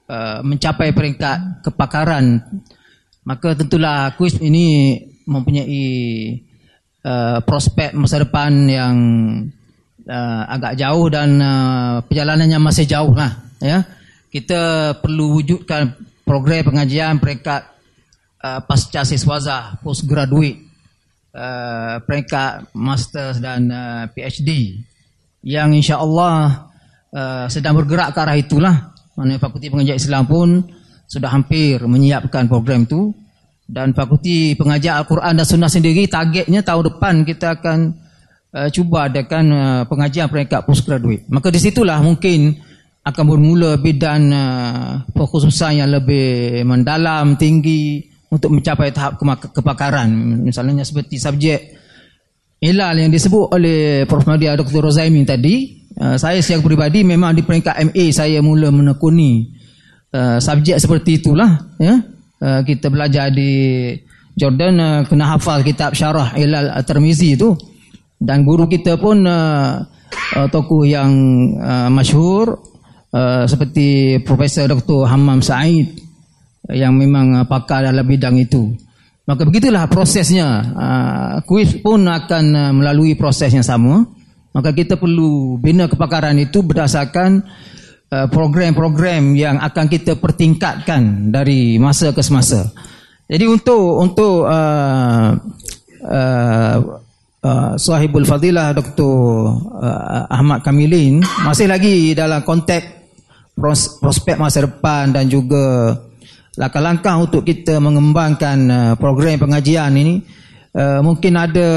Speaker 1: uh, mencapai peringkat kepakaran maka tentulah kuis ini mempunyai uh, prospek masa depan yang uh, agak jauh dan uh, perjalanannya masih jauh lah ya kita perlu wujudkan program pengajian peringkat uh, pasca siswaza postgraduate uh, peringkat masters dan uh, PhD yang insya-Allah uh, sedang bergerak ke arah itulah. Mana Fakulti Pengajian Islam pun sudah hampir menyiapkan program itu dan Fakulti Pengajian Al-Quran dan Sunnah sendiri targetnya tahun depan kita akan uh, cuba adakan uh, pengajian peringkat postgraduate. Maka di situlah mungkin akan bermula bidan uh, pokhususan yang lebih mendalam, tinggi, untuk mencapai tahap kepakaran misalnya seperti subjek ilal yang disebut oleh Prof. Nadia Dr. Rozaimin tadi uh, saya secara peribadi memang di peringkat MA saya mula menekuni uh, subjek seperti itulah ya uh, kita belajar di Jordan kena hafal kitab syarah ilal termizi itu dan guru kita pun tokoh yang masyhur seperti Profesor Dr. Hammam Said yang memang uh, pakar dalam bidang itu. Maka begitulah prosesnya. Uh, kuis pun akan uh, melalui proses yang sama. Maka kita perlu bina kepakaran itu berdasarkan program-program yang akan kita pertingkatkan dari masa ke semasa. Jadi untuk untuk uh, uh, uh, sahibul fadilah Dr. Uh, Ahmad Kamilin masih lagi dalam konteks pros, prospek masa depan dan juga langkah-langkah untuk kita mengembangkan uh, program pengajian ini uh, mungkin ada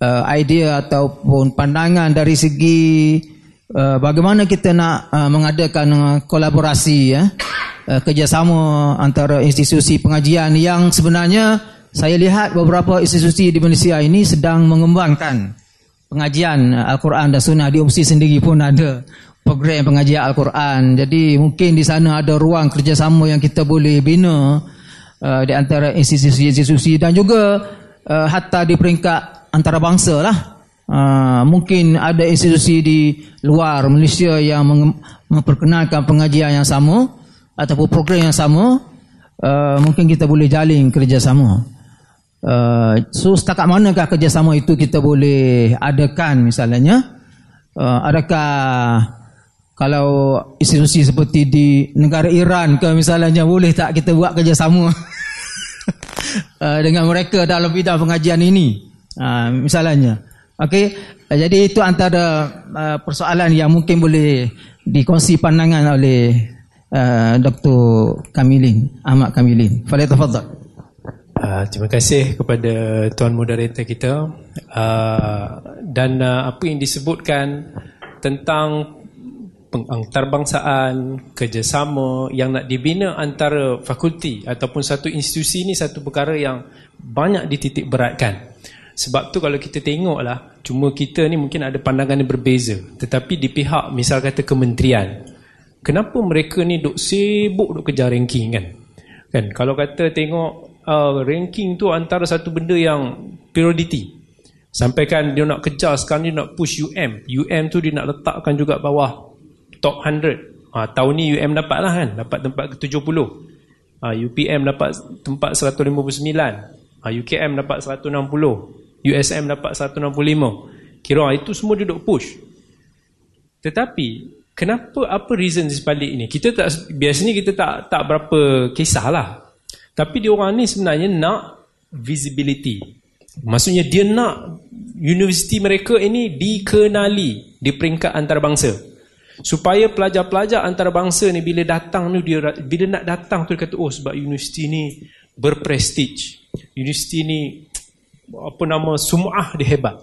Speaker 1: uh, idea ataupun pandangan dari segi uh, bagaimana kita nak uh, mengadakan uh, kolaborasi ya uh, kerjasama antara institusi pengajian yang sebenarnya saya lihat beberapa institusi di Malaysia ini sedang mengembangkan pengajian Al-Quran dan Sunnah. Di UMSI sendiri pun ada program pengajian Al-Quran. Jadi mungkin di sana ada ruang kerjasama yang kita boleh bina uh, di antara institusi-institusi dan juga uh, hatta di peringkat antarabangsa lah. Uh, mungkin ada institusi di luar Malaysia yang memperkenalkan pengajian yang sama ataupun program yang sama. Uh, mungkin kita boleh jalin kerjasama. Uh, so setakat manakah kerjasama itu kita boleh adakan misalnya? Uh, adakah kalau institusi seperti di negara Iran ke misalnya boleh tak kita buat kerjasama uh, dengan mereka dalam bidang pengajian ini? Uh, misalnya. Okey, uh, jadi itu antara uh, persoalan yang mungkin boleh dikongsi pandangan oleh Dr. Kamilin, Ahmad Kamilin. Tafadhal.
Speaker 4: Uh, terima kasih kepada tuan moderator kita uh, dan uh, apa yang disebutkan tentang antarbangsaan kerjasama yang nak dibina antara fakulti ataupun satu institusi ini satu perkara yang banyak dititik beratkan. Sebab tu kalau kita tengoklah cuma kita ni mungkin ada pandangan yang berbeza. Tetapi di pihak misal kata kementerian kenapa mereka ni duk sibuk duk kejar ranking kan? Kan? Kalau kata tengok uh, ranking tu antara satu benda yang priority sampaikan dia nak kejar sekarang dia nak push UM UM tu dia nak letakkan juga bawah top 100 ha, tahun ni UM dapat lah kan dapat tempat ke 70 ha, UPM dapat tempat 159 ha, UKM dapat 160 USM dapat 165 kira itu semua duduk push. Tetapi kenapa apa reason di sebalik ni kita tak biasanya kita tak tak berapa kisahlah tapi dia orang ni sebenarnya nak visibility. Maksudnya dia nak universiti mereka ini dikenali di peringkat antarabangsa. Supaya pelajar-pelajar antarabangsa ni bila datang ni dia bila nak datang tu dia kata oh sebab universiti ni berprestij. Universiti ni apa nama sum'ah dia hebat.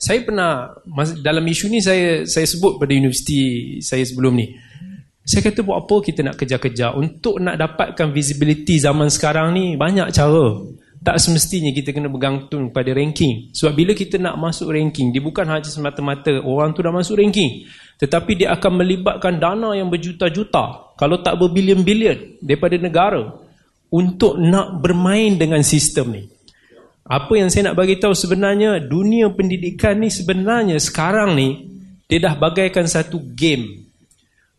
Speaker 4: Saya pernah dalam isu ni saya saya sebut pada universiti saya sebelum ni. Saya kata buat apa kita nak kejar-kejar Untuk nak dapatkan visibility zaman sekarang ni Banyak cara Tak semestinya kita kena bergantung pada ranking. Sebab bila kita nak masuk ranking Dia bukan hanya semata-mata orang tu dah masuk ranking. Tetapi dia akan melibatkan dana yang berjuta-juta. Kalau tak berbilion-bilion Daripada negara Untuk nak bermain dengan sistem ni. Apa yang saya nak bagi tahu sebenarnya Dunia pendidikan ni sebenarnya sekarang ni Dia dah bagaikan satu game.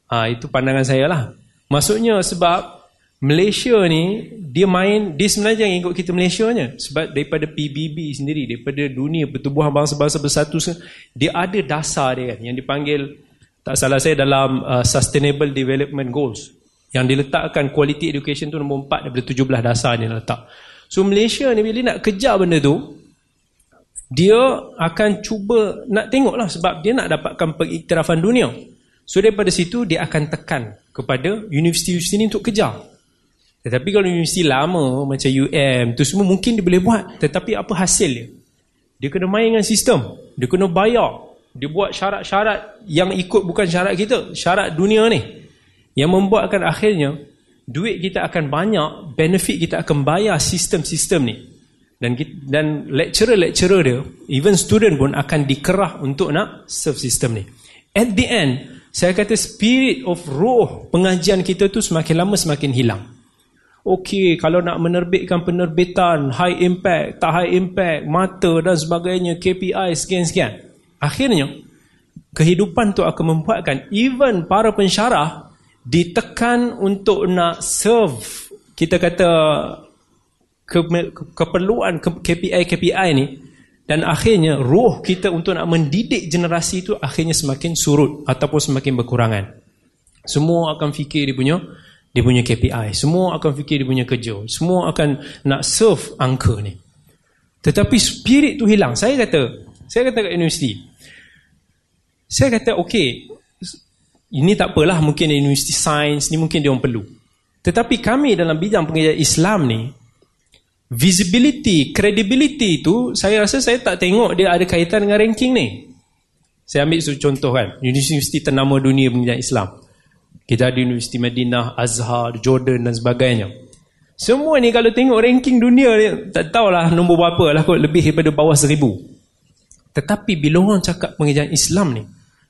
Speaker 4: Ha, itu pandangan saya lah. Maksudnya sebab Malaysia ni, dia main, dia sebenarnya yang ikut kita Malaysia nya. Sebab daripada PBB sendiri, daripada dunia pertubuhan bangsa-bangsa bersatu, dia ada dasar dia kan, yang dipanggil, tak salah saya dalam uh, Sustainable Development Goals. Yang diletakkan quality education tu nombor 4 daripada 17 dasar dia letak. So Malaysia ni bila nak kejar benda tu, dia akan cuba nak tengok lah sebab dia nak dapatkan pengiktirafan dunia. So daripada situ dia akan tekan kepada universiti-universiti ini untuk kejar. Tetapi kalau universiti lama macam UM tu semua mungkin dia boleh buat. Tetapi apa hasil dia? Dia kena main dengan sistem. Dia kena bayar. Dia buat syarat-syarat yang ikut bukan syarat kita. Syarat dunia ni. Yang membuatkan akhirnya duit kita akan banyak, benefit kita akan bayar sistem-sistem ni. Dan dan lecturer-lecturer dia, even student pun akan dikerah untuk nak serve sistem ni. At the end, saya kata spirit of roh pengajian kita tu semakin lama semakin hilang. Okey, kalau nak menerbitkan penerbitan high impact, tak high impact, mata dan sebagainya, KPI sekian-sekian. Akhirnya, kehidupan tu akan membuatkan even para pensyarah ditekan untuk nak serve kita kata ke, keperluan KPI-KPI ni dan akhirnya roh kita untuk nak mendidik generasi itu akhirnya semakin surut ataupun semakin berkurangan. Semua akan fikir dia punya dia punya KPI, semua akan fikir dia punya kerja, semua akan nak serve angka ni. Tetapi spirit tu hilang. Saya kata, saya kata kat universiti. Saya kata okey, ini tak apalah mungkin universiti sains ni mungkin dia orang perlu. Tetapi kami dalam bidang pengajian Islam ni visibility, credibility tu saya rasa saya tak tengok dia ada kaitan dengan ranking ni. Saya ambil contoh kan, universiti ternama dunia pengajian Islam. Kita ada Universiti Madinah, Azhar, Jordan dan sebagainya. Semua ni kalau tengok ranking dunia ni, tak tahulah nombor berapa lah kot, lebih daripada bawah seribu. Tetapi bila orang cakap pengajian Islam ni,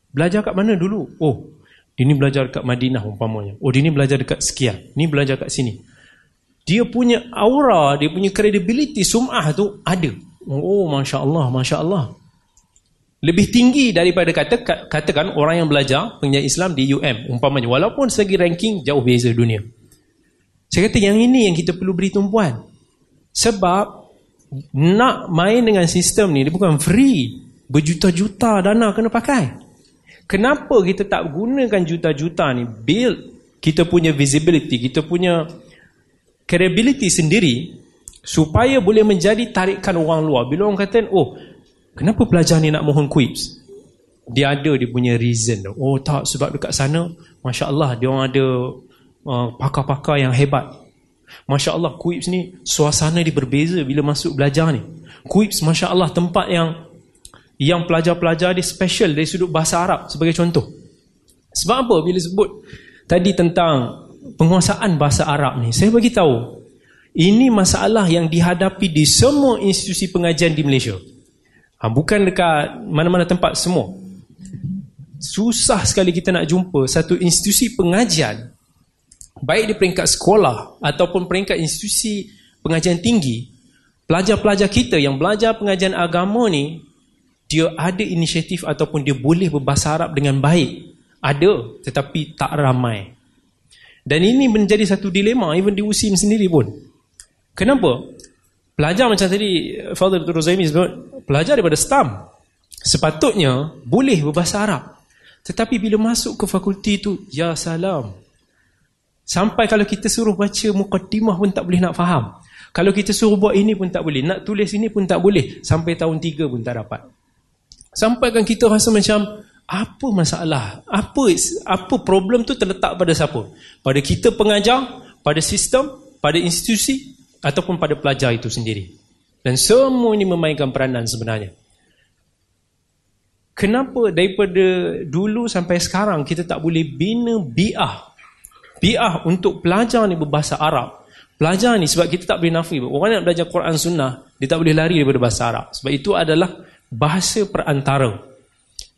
Speaker 4: belajar kat mana dulu? Oh, dia ni belajar dekat Madinah umpamanya. Oh, dia ni belajar dekat sekian. Ni belajar kat sini dia punya aura, dia punya credibility, sum'ah tu ada. Oh, Masya Allah, Masya Allah. Lebih tinggi daripada kata katakan orang yang belajar pengajian Islam di UM, umpamanya. Walaupun segi ranking jauh beza dunia. Saya kata yang ini yang kita perlu beri tumpuan. Sebab nak main dengan sistem ni, dia bukan free. Berjuta-juta dana kena pakai. Kenapa kita tak gunakan juta-juta ni build kita punya visibility, kita punya credibility sendiri supaya boleh menjadi tarikan orang luar. Bila orang kata, oh, kenapa pelajar ni nak mohon quips? Dia ada dia punya reason. Oh tak, sebab dekat sana, Masya Allah, dia orang ada uh, pakar-pakar yang hebat. Masya Allah, quips ni, suasana dia berbeza bila masuk belajar ni. Quips, Masya Allah, tempat yang yang pelajar-pelajar dia special dari sudut bahasa Arab sebagai contoh. Sebab apa bila sebut tadi tentang penguasaan bahasa Arab ni saya bagi tahu ini masalah yang dihadapi di semua institusi pengajian di Malaysia ha, bukan dekat mana-mana tempat semua susah sekali kita nak jumpa satu institusi pengajian baik di peringkat sekolah ataupun peringkat institusi pengajian tinggi pelajar-pelajar kita yang belajar pengajian agama ni dia ada inisiatif ataupun dia boleh berbahasa Arab dengan baik ada tetapi tak ramai dan ini menjadi satu dilema even di USIM sendiri pun. Kenapa? Pelajar macam tadi Father Dr. Zaimi sebut, pelajar daripada STAM sepatutnya boleh berbahasa Arab. Tetapi bila masuk ke fakulti itu, ya salam. Sampai kalau kita suruh baca mukaddimah pun tak boleh nak faham. Kalau kita suruh buat ini pun tak boleh. Nak tulis ini pun tak boleh. Sampai tahun tiga pun tak dapat. Sampai kan kita rasa macam, apa masalah? Apa apa problem tu terletak pada siapa? Pada kita pengajar, pada sistem, pada institusi ataupun pada pelajar itu sendiri. Dan semua ini memainkan peranan sebenarnya. Kenapa daripada dulu sampai sekarang kita tak boleh bina bi'ah? Bi'ah untuk pelajar ni berbahasa Arab. Pelajar ni sebab kita tak boleh nafi. Orang nak belajar Quran Sunnah, dia tak boleh lari daripada bahasa Arab. Sebab itu adalah bahasa perantara.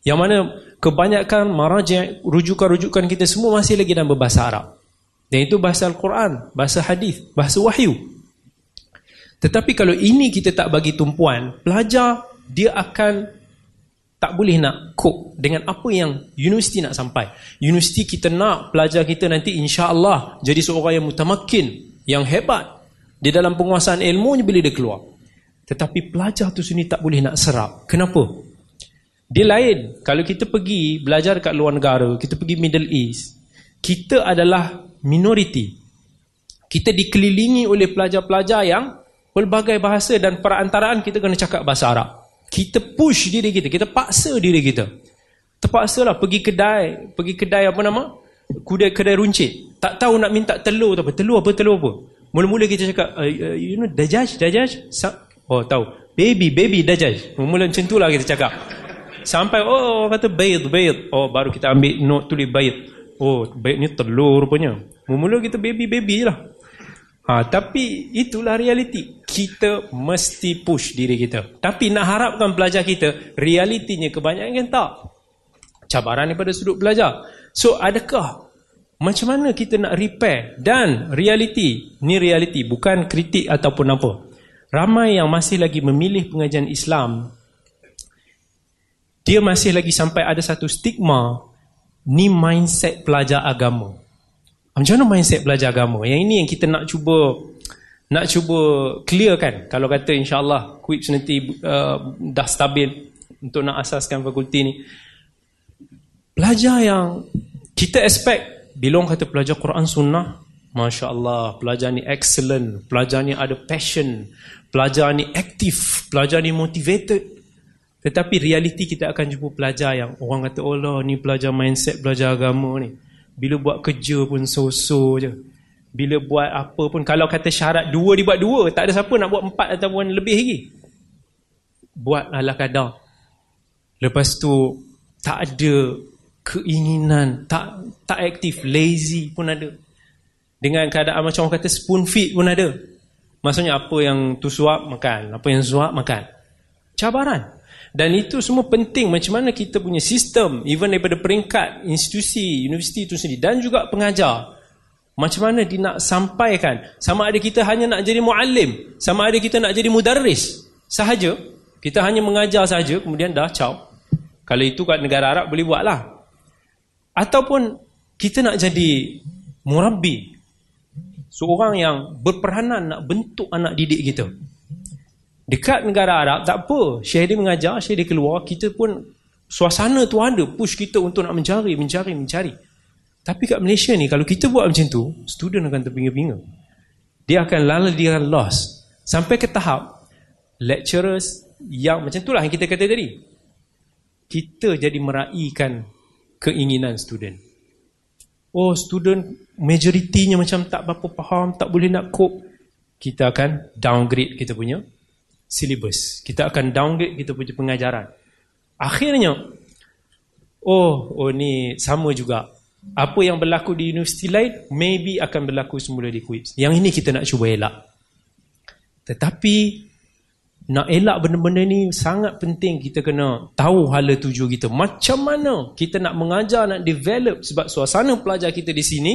Speaker 4: Yang mana kebanyakan maraja rujukan-rujukan kita semua masih lagi dalam berbahasa Arab. Dan itu bahasa Al-Quran, bahasa hadis, bahasa wahyu. Tetapi kalau ini kita tak bagi tumpuan, pelajar dia akan tak boleh nak cope dengan apa yang universiti nak sampai. Universiti kita nak pelajar kita nanti insya-Allah jadi seorang yang mutamakin, yang hebat di dalam penguasaan ilmunya bila dia keluar. Tetapi pelajar tu sini tak boleh nak serap. Kenapa? Dia lain. Kalau kita pergi belajar kat luar negara, kita pergi Middle East, kita adalah minoriti. Kita dikelilingi oleh pelajar-pelajar yang pelbagai bahasa dan perantaraan kita kena cakap bahasa Arab. Kita push diri kita, kita paksa diri kita. Terpaksalah pergi kedai, pergi kedai apa nama? Kedai kedai runcit. Tak tahu nak minta telur apa, telur apa, telur apa. Mula-mula kita cakap, uh, you know, dajaj, dajaj. Oh, tahu. Baby, baby, dajaj. Mula-mula macam itulah kita cakap. Sampai oh kata bayt bayt. Oh baru kita ambil note tulis bayt. Oh bayt ni telur rupanya. Mula kita baby-baby lah. Ha, tapi itulah realiti. Kita mesti push diri kita. Tapi nak harapkan pelajar kita, realitinya kebanyakan kan tak. Cabaran daripada sudut belajar. So adakah macam mana kita nak repair dan realiti, ni realiti bukan kritik ataupun apa. Ramai yang masih lagi memilih pengajian Islam dia masih lagi sampai ada satu stigma ni mindset pelajar agama. Macam mana mindset pelajar agama? Yang ini yang kita nak cuba nak cuba clear kan. Kalau kata insyaAllah quips nanti uh, dah stabil untuk nak asaskan fakulti ni. Pelajar yang kita expect bila orang kata pelajar Quran Sunnah Masya Allah, pelajar ni excellent, pelajar ni ada passion, pelajar ni aktif, pelajar ni motivated. Tetapi realiti kita akan jumpa pelajar yang orang kata oh Allah ni pelajar mindset pelajar agama ni. Bila buat kerja pun so-so je. bila buat apa pun kalau kata syarat dua dibuat dua tak ada siapa nak buat empat ataupun lebih lagi. Buat ala kadar. Lepas tu tak ada keinginan tak tak aktif lazy pun ada. Dengan keadaan macam orang kata spoon feed pun ada. Maksudnya apa yang tu suap makan. Apa yang suap makan. Cabaran dan itu semua penting macam mana kita punya sistem even daripada peringkat institusi universiti itu sendiri dan juga pengajar. Macam mana dia nak sampaikan? Sama ada kita hanya nak jadi muallim sama ada kita nak jadi mudarris. Sahaja. Kita hanya mengajar sahaja kemudian dah caw kalau itu kat negara Arab boleh buatlah. Ataupun kita nak jadi murabbi. Seorang yang berperanan nak bentuk anak didik kita Dekat negara Arab tak apa. Syekh dia mengajar, syekh dia keluar, kita pun suasana tu ada push kita untuk nak mencari, mencari, mencari. Tapi kat Malaysia ni kalau kita buat macam tu, student akan terpinga-pinga. Dia akan lala dia akan lost. Sampai ke tahap lecturers yang macam itulah yang kita kata tadi. Kita jadi meraihkan keinginan student. Oh, student majoritinya macam tak berapa faham, tak boleh nak cope. Kita akan downgrade kita punya syllabus. Kita akan downgrade kita punya pengajaran. Akhirnya, oh, oh ni sama juga. Apa yang berlaku di universiti lain, maybe akan berlaku semula di QUIPS. Yang ini kita nak cuba elak. Tetapi, nak elak benda-benda ni sangat penting kita kena tahu hala tuju kita. Macam mana kita nak mengajar, nak develop sebab suasana pelajar kita di sini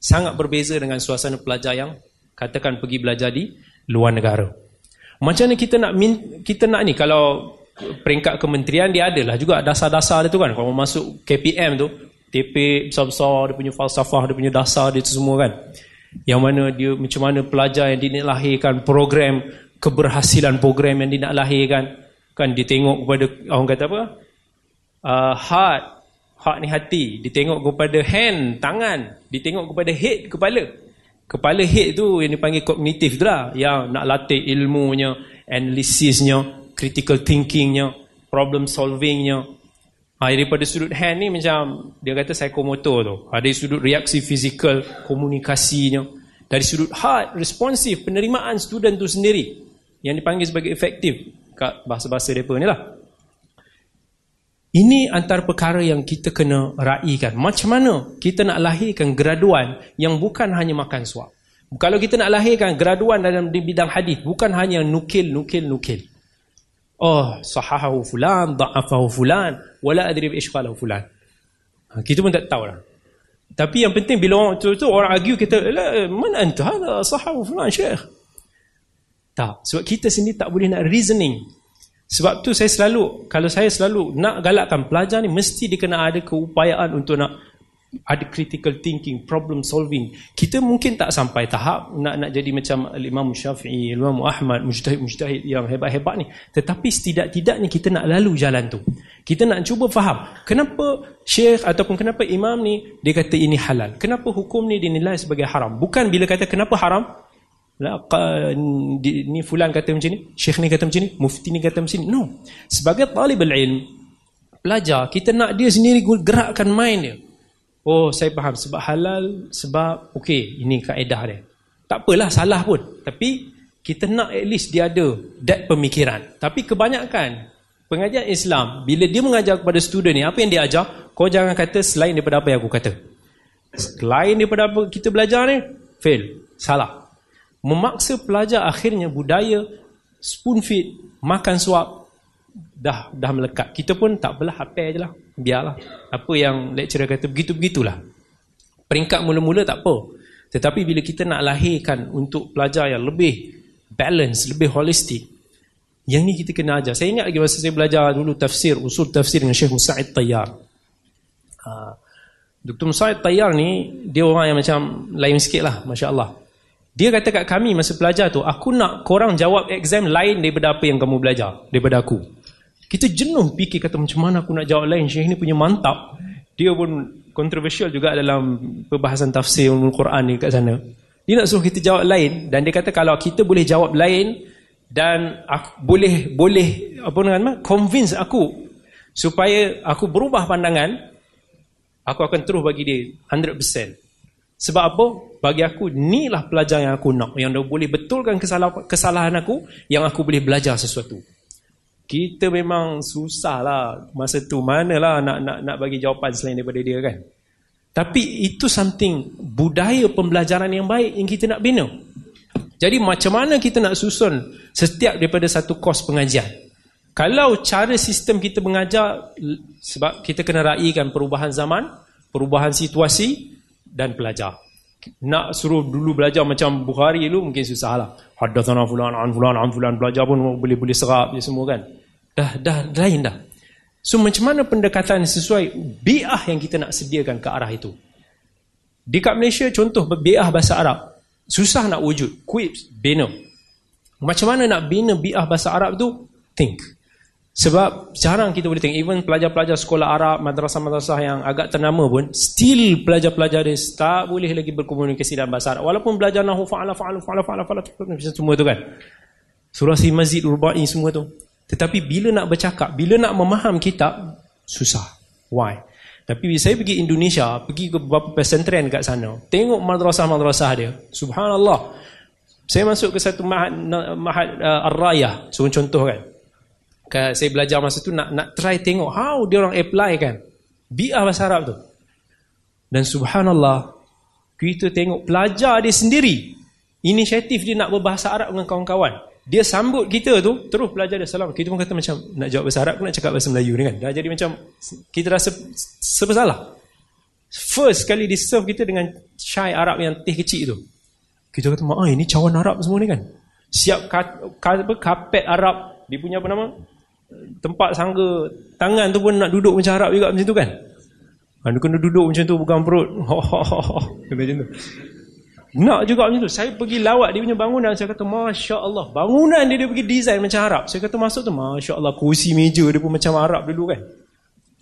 Speaker 4: sangat berbeza dengan suasana pelajar yang katakan pergi belajar di luar negara. Macam mana kita nak kita nak ni kalau peringkat kementerian dia adalah juga dasar-dasar dia tu kan. Kalau masuk KPM tu, TP besar-besar dia punya falsafah, dia punya dasar dia tu semua kan. Yang mana dia macam mana pelajar yang dia nak lahirkan program keberhasilan program yang dia nak lahirkan kan dia tengok kepada orang kata apa? Uh, heart, heart ni hati. Dia tengok kepada hand, tangan. Dia tengok kepada head, kepala. Kepala head tu yang dipanggil kognitif tu lah. Yang nak latih ilmunya, analisisnya, critical thinkingnya, problem solvingnya. Ha, daripada sudut hand ni macam dia kata psikomotor tu. Ada sudut reaksi fizikal, komunikasinya. Dari sudut heart, responsif, penerimaan student tu sendiri. Yang dipanggil sebagai efektif. Kat bahasa-bahasa mereka ni lah. Ini antara perkara yang kita kena raikan. Macam mana kita nak lahirkan graduan yang bukan hanya makan suap. Kalau kita nak lahirkan graduan dalam bidang hadis, bukan hanya nukil, nukil, nukil. Oh, sahahahu fulan, da'afahu fulan, wala adri bi'ishqalahu fulan. Ha, kita pun tak tahu lah. Tapi yang penting bila orang tu, tu orang argue kita, mana anta hada fulan syekh? Tak, sebab kita sendiri tak boleh nak reasoning sebab tu saya selalu, kalau saya selalu nak galakkan pelajar ni, mesti dia kena ada keupayaan untuk nak ada critical thinking, problem solving. Kita mungkin tak sampai tahap nak nak jadi macam Imam Syafi'i, Imam Ahmad, mujtahid-mujtahid yang hebat-hebat ni. Tetapi setidak-tidaknya kita nak lalu jalan tu. Kita nak cuba faham, kenapa syekh ataupun kenapa imam ni dia kata ini halal. Kenapa hukum ni dinilai sebagai haram. Bukan bila kata kenapa haram, ni fulan kata macam ni syekh ni kata macam ni mufti ni kata macam ni. No. Sebagai talib ilm pelajar kita nak dia sendiri gerakkan mind dia. Oh saya faham sebab halal sebab okey ini kaedah dia. Tak apalah salah pun. Tapi kita nak at least dia ada that pemikiran. Tapi kebanyakan pengajian Islam bila dia mengajar kepada student ni apa yang dia ajar? Kau jangan kata selain daripada apa yang aku kata. Selain daripada apa kita belajar ni fail. Salah memaksa pelajar akhirnya budaya spoon feed, makan suap dah dah melekat. Kita pun tak apalah hafal je lah. Biarlah. Apa yang lecturer kata begitu-begitulah. Peringkat mula-mula tak apa. Tetapi bila kita nak lahirkan untuk pelajar yang lebih balance, lebih holistik, yang ni kita kena ajar. Saya ingat lagi masa saya belajar dulu tafsir, usul tafsir dengan Syekh Musa'id Tayyar. Uh, Dr. Musa'id Tayyar ni, dia orang yang macam lain sikit lah, Masya Allah. Dia kata kat kami masa pelajar tu, aku nak korang jawab exam lain daripada apa yang kamu belajar, daripada aku. Kita jenuh fikir kata macam mana aku nak jawab lain, Syekh ni punya mantap. Dia pun kontroversial juga dalam perbahasan tafsir Al-Quran ni kat sana. Dia nak suruh kita jawab lain dan dia kata kalau kita boleh jawab lain dan aku boleh boleh apa nama convince aku supaya aku berubah pandangan aku akan terus bagi dia 100%. Sebab apa? Bagi aku, inilah pelajar yang aku nak. Yang boleh betulkan kesalahan, aku, yang aku boleh belajar sesuatu. Kita memang susah lah masa tu. Manalah nak, nak, nak bagi jawapan selain daripada dia kan. Tapi itu something, budaya pembelajaran yang baik yang kita nak bina. Jadi macam mana kita nak susun setiap daripada satu kos pengajian? Kalau cara sistem kita mengajar, sebab kita kena raikan perubahan zaman, perubahan situasi, dan pelajar. Nak suruh dulu belajar macam Bukhari dulu mungkin susah lah. Haddathana fulan an fulan an fulan belajar pun boleh-boleh serap je semua kan. Dah dah lain dah. So macam mana pendekatan sesuai bi'ah yang kita nak sediakan ke arah itu? Di kat Malaysia contoh bi'ah bahasa Arab. Susah nak wujud. Quips, bina. Macam mana nak bina bi'ah bahasa Arab tu? Think. Sebab jarang kita boleh tengok even pelajar-pelajar sekolah Arab, madrasah-madrasah yang agak ternama pun still pelajar-pelajar dia tak boleh lagi berkomunikasi dalam bahasa Arab. Walaupun belajar nahu fa'ala fa'ala fa'ala fa'ala fa'ala semua tu kan. Surah si mazid urba'i semua tu. Tetapi bila nak bercakap, bila nak memaham kitab susah. Why? Tapi bila saya pergi Indonesia, pergi ke beberapa pesantren kat sana, tengok madrasah-madrasah dia. Subhanallah. Saya masuk ke satu mahad, mahad uh, Ar-Raya, contoh kan saya belajar masa tu nak nak try tengok how dia orang apply kan. Biar bahasa Arab tu. Dan subhanallah kita tengok pelajar dia sendiri inisiatif dia nak berbahasa Arab dengan kawan-kawan. Dia sambut kita tu terus pelajar dia salam. Kita pun kata macam nak jawab bahasa Arab nak cakap bahasa Melayu ni kan? Dah jadi macam kita rasa sebesalah first kali di serve kita dengan chai Arab yang teh kecil tu. Kita kata ah ini cawan Arab semua ni kan? Siap kapet Arab. Dia punya apa nama tempat sangga tangan tu pun nak duduk macam Arab juga macam tu kan? Dia kena duduk macam tu pegang perut macam tu. Nak juga macam tu. Saya pergi lawat dia punya bangunan saya kata Masya Allah bangunan dia dia pergi design macam Arab saya kata masuk tu Masya Allah kursi meja dia pun macam Arab dulu kan?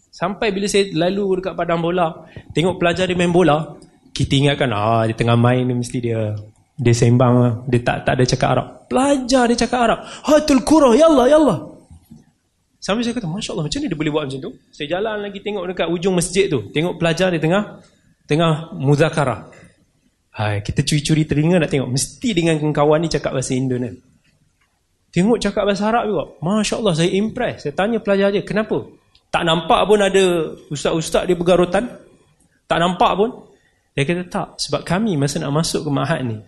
Speaker 4: Sampai bila saya lalu dekat padang bola tengok pelajar dia main bola kita ingatkan ah dia tengah main ni mesti dia dia sembang dia tak tak ada cakap Arab pelajar dia cakap Arab hatul kurah ya Allah ya Allah Sampai saya kata, Masya Allah, macam ni dia boleh buat macam tu? Saya jalan lagi tengok dekat ujung masjid tu. Tengok pelajar di tengah tengah muzakarah. Hai, kita curi-curi telinga nak tengok. Mesti dengan kawan ni cakap bahasa Indon kan? Tengok cakap bahasa Arab juga. Masya Allah, saya impress. Saya tanya pelajar dia, kenapa? Tak nampak pun ada ustaz-ustaz dia bergarutan? Tak nampak pun? Dia kata, tak. Sebab kami masa nak masuk ke mahat ni.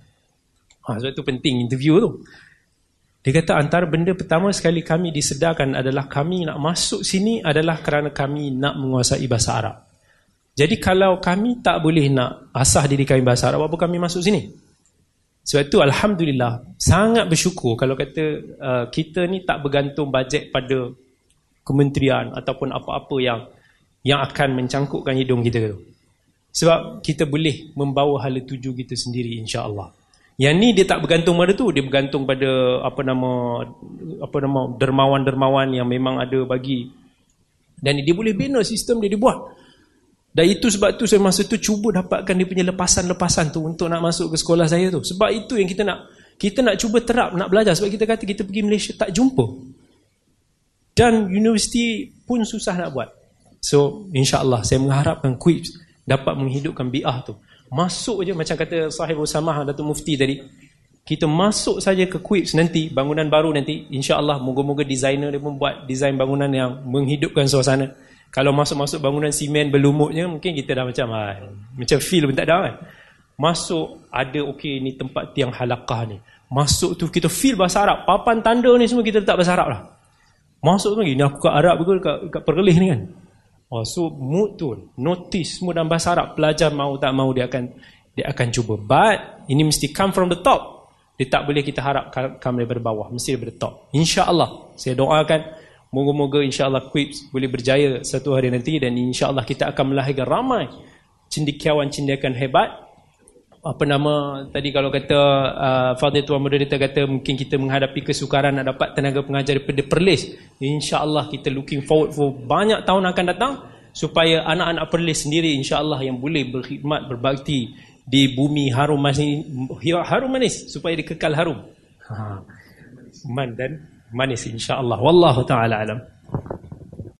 Speaker 4: Ha, sebab tu penting interview tu. Dia kata antara benda pertama sekali kami disedarkan adalah kami nak masuk sini adalah kerana kami nak menguasai bahasa Arab. Jadi kalau kami tak boleh nak asah diri kami bahasa Arab, apa kami masuk sini? Sebab itu Alhamdulillah, sangat bersyukur kalau kata uh, kita ni tak bergantung bajet pada kementerian ataupun apa-apa yang yang akan mencangkukkan hidung kita tu. Sebab kita boleh membawa hala tuju kita sendiri insya-Allah. Yang ni dia tak bergantung pada tu, dia bergantung pada apa nama apa nama dermawan-dermawan yang memang ada bagi. Dan dia boleh bina sistem dia dibuat. Dan itu sebab tu saya masa tu cuba dapatkan dia punya lepasan-lepasan tu untuk nak masuk ke sekolah saya tu. Sebab itu yang kita nak kita nak cuba terap, nak belajar. Sebab kita kata kita pergi Malaysia tak jumpa. Dan universiti pun susah nak buat. So, insyaAllah saya mengharapkan quiz dapat menghidupkan bi'ah tu. Masuk je macam kata sahib Usamah Datuk Mufti tadi. Kita masuk saja ke Quips nanti, bangunan baru nanti. InsyaAllah, moga-moga designer dia pun buat design bangunan yang menghidupkan suasana. Kalau masuk-masuk bangunan simen berlumutnya, mungkin kita dah macam, ah, macam feel pun tak ada kan. Masuk, ada okey ni tempat tiang halakah ni. Masuk tu kita feel bahasa Arab. Papan tanda ni semua kita letak bahasa Arab lah. Masuk tu lagi, ni aku kat Arab ke kat, kat pergelih ni kan. Oh, so mood tu, notice semua dalam bahasa Arab, pelajar mau tak mau dia akan dia akan cuba. But ini mesti come from the top. Dia tak boleh kita harap come dari bawah, mesti dari top. Insya-Allah, saya doakan moga-moga insya-Allah Quips boleh berjaya satu hari nanti dan insya-Allah kita akan melahirkan ramai cendekiawan-cendekiawan hebat apa nama tadi kalau kata uh, Fadil Tuan Moderator kata mungkin kita menghadapi kesukaran nak dapat tenaga pengajar daripada Perlis. insyaAllah kita looking forward for banyak tahun akan datang supaya anak-anak Perlis sendiri insyaAllah yang boleh berkhidmat berbakti di bumi harum manis, harum manis supaya dikekal harum. Ha. man dan manis insyaAllah. Wallahu ta'ala alam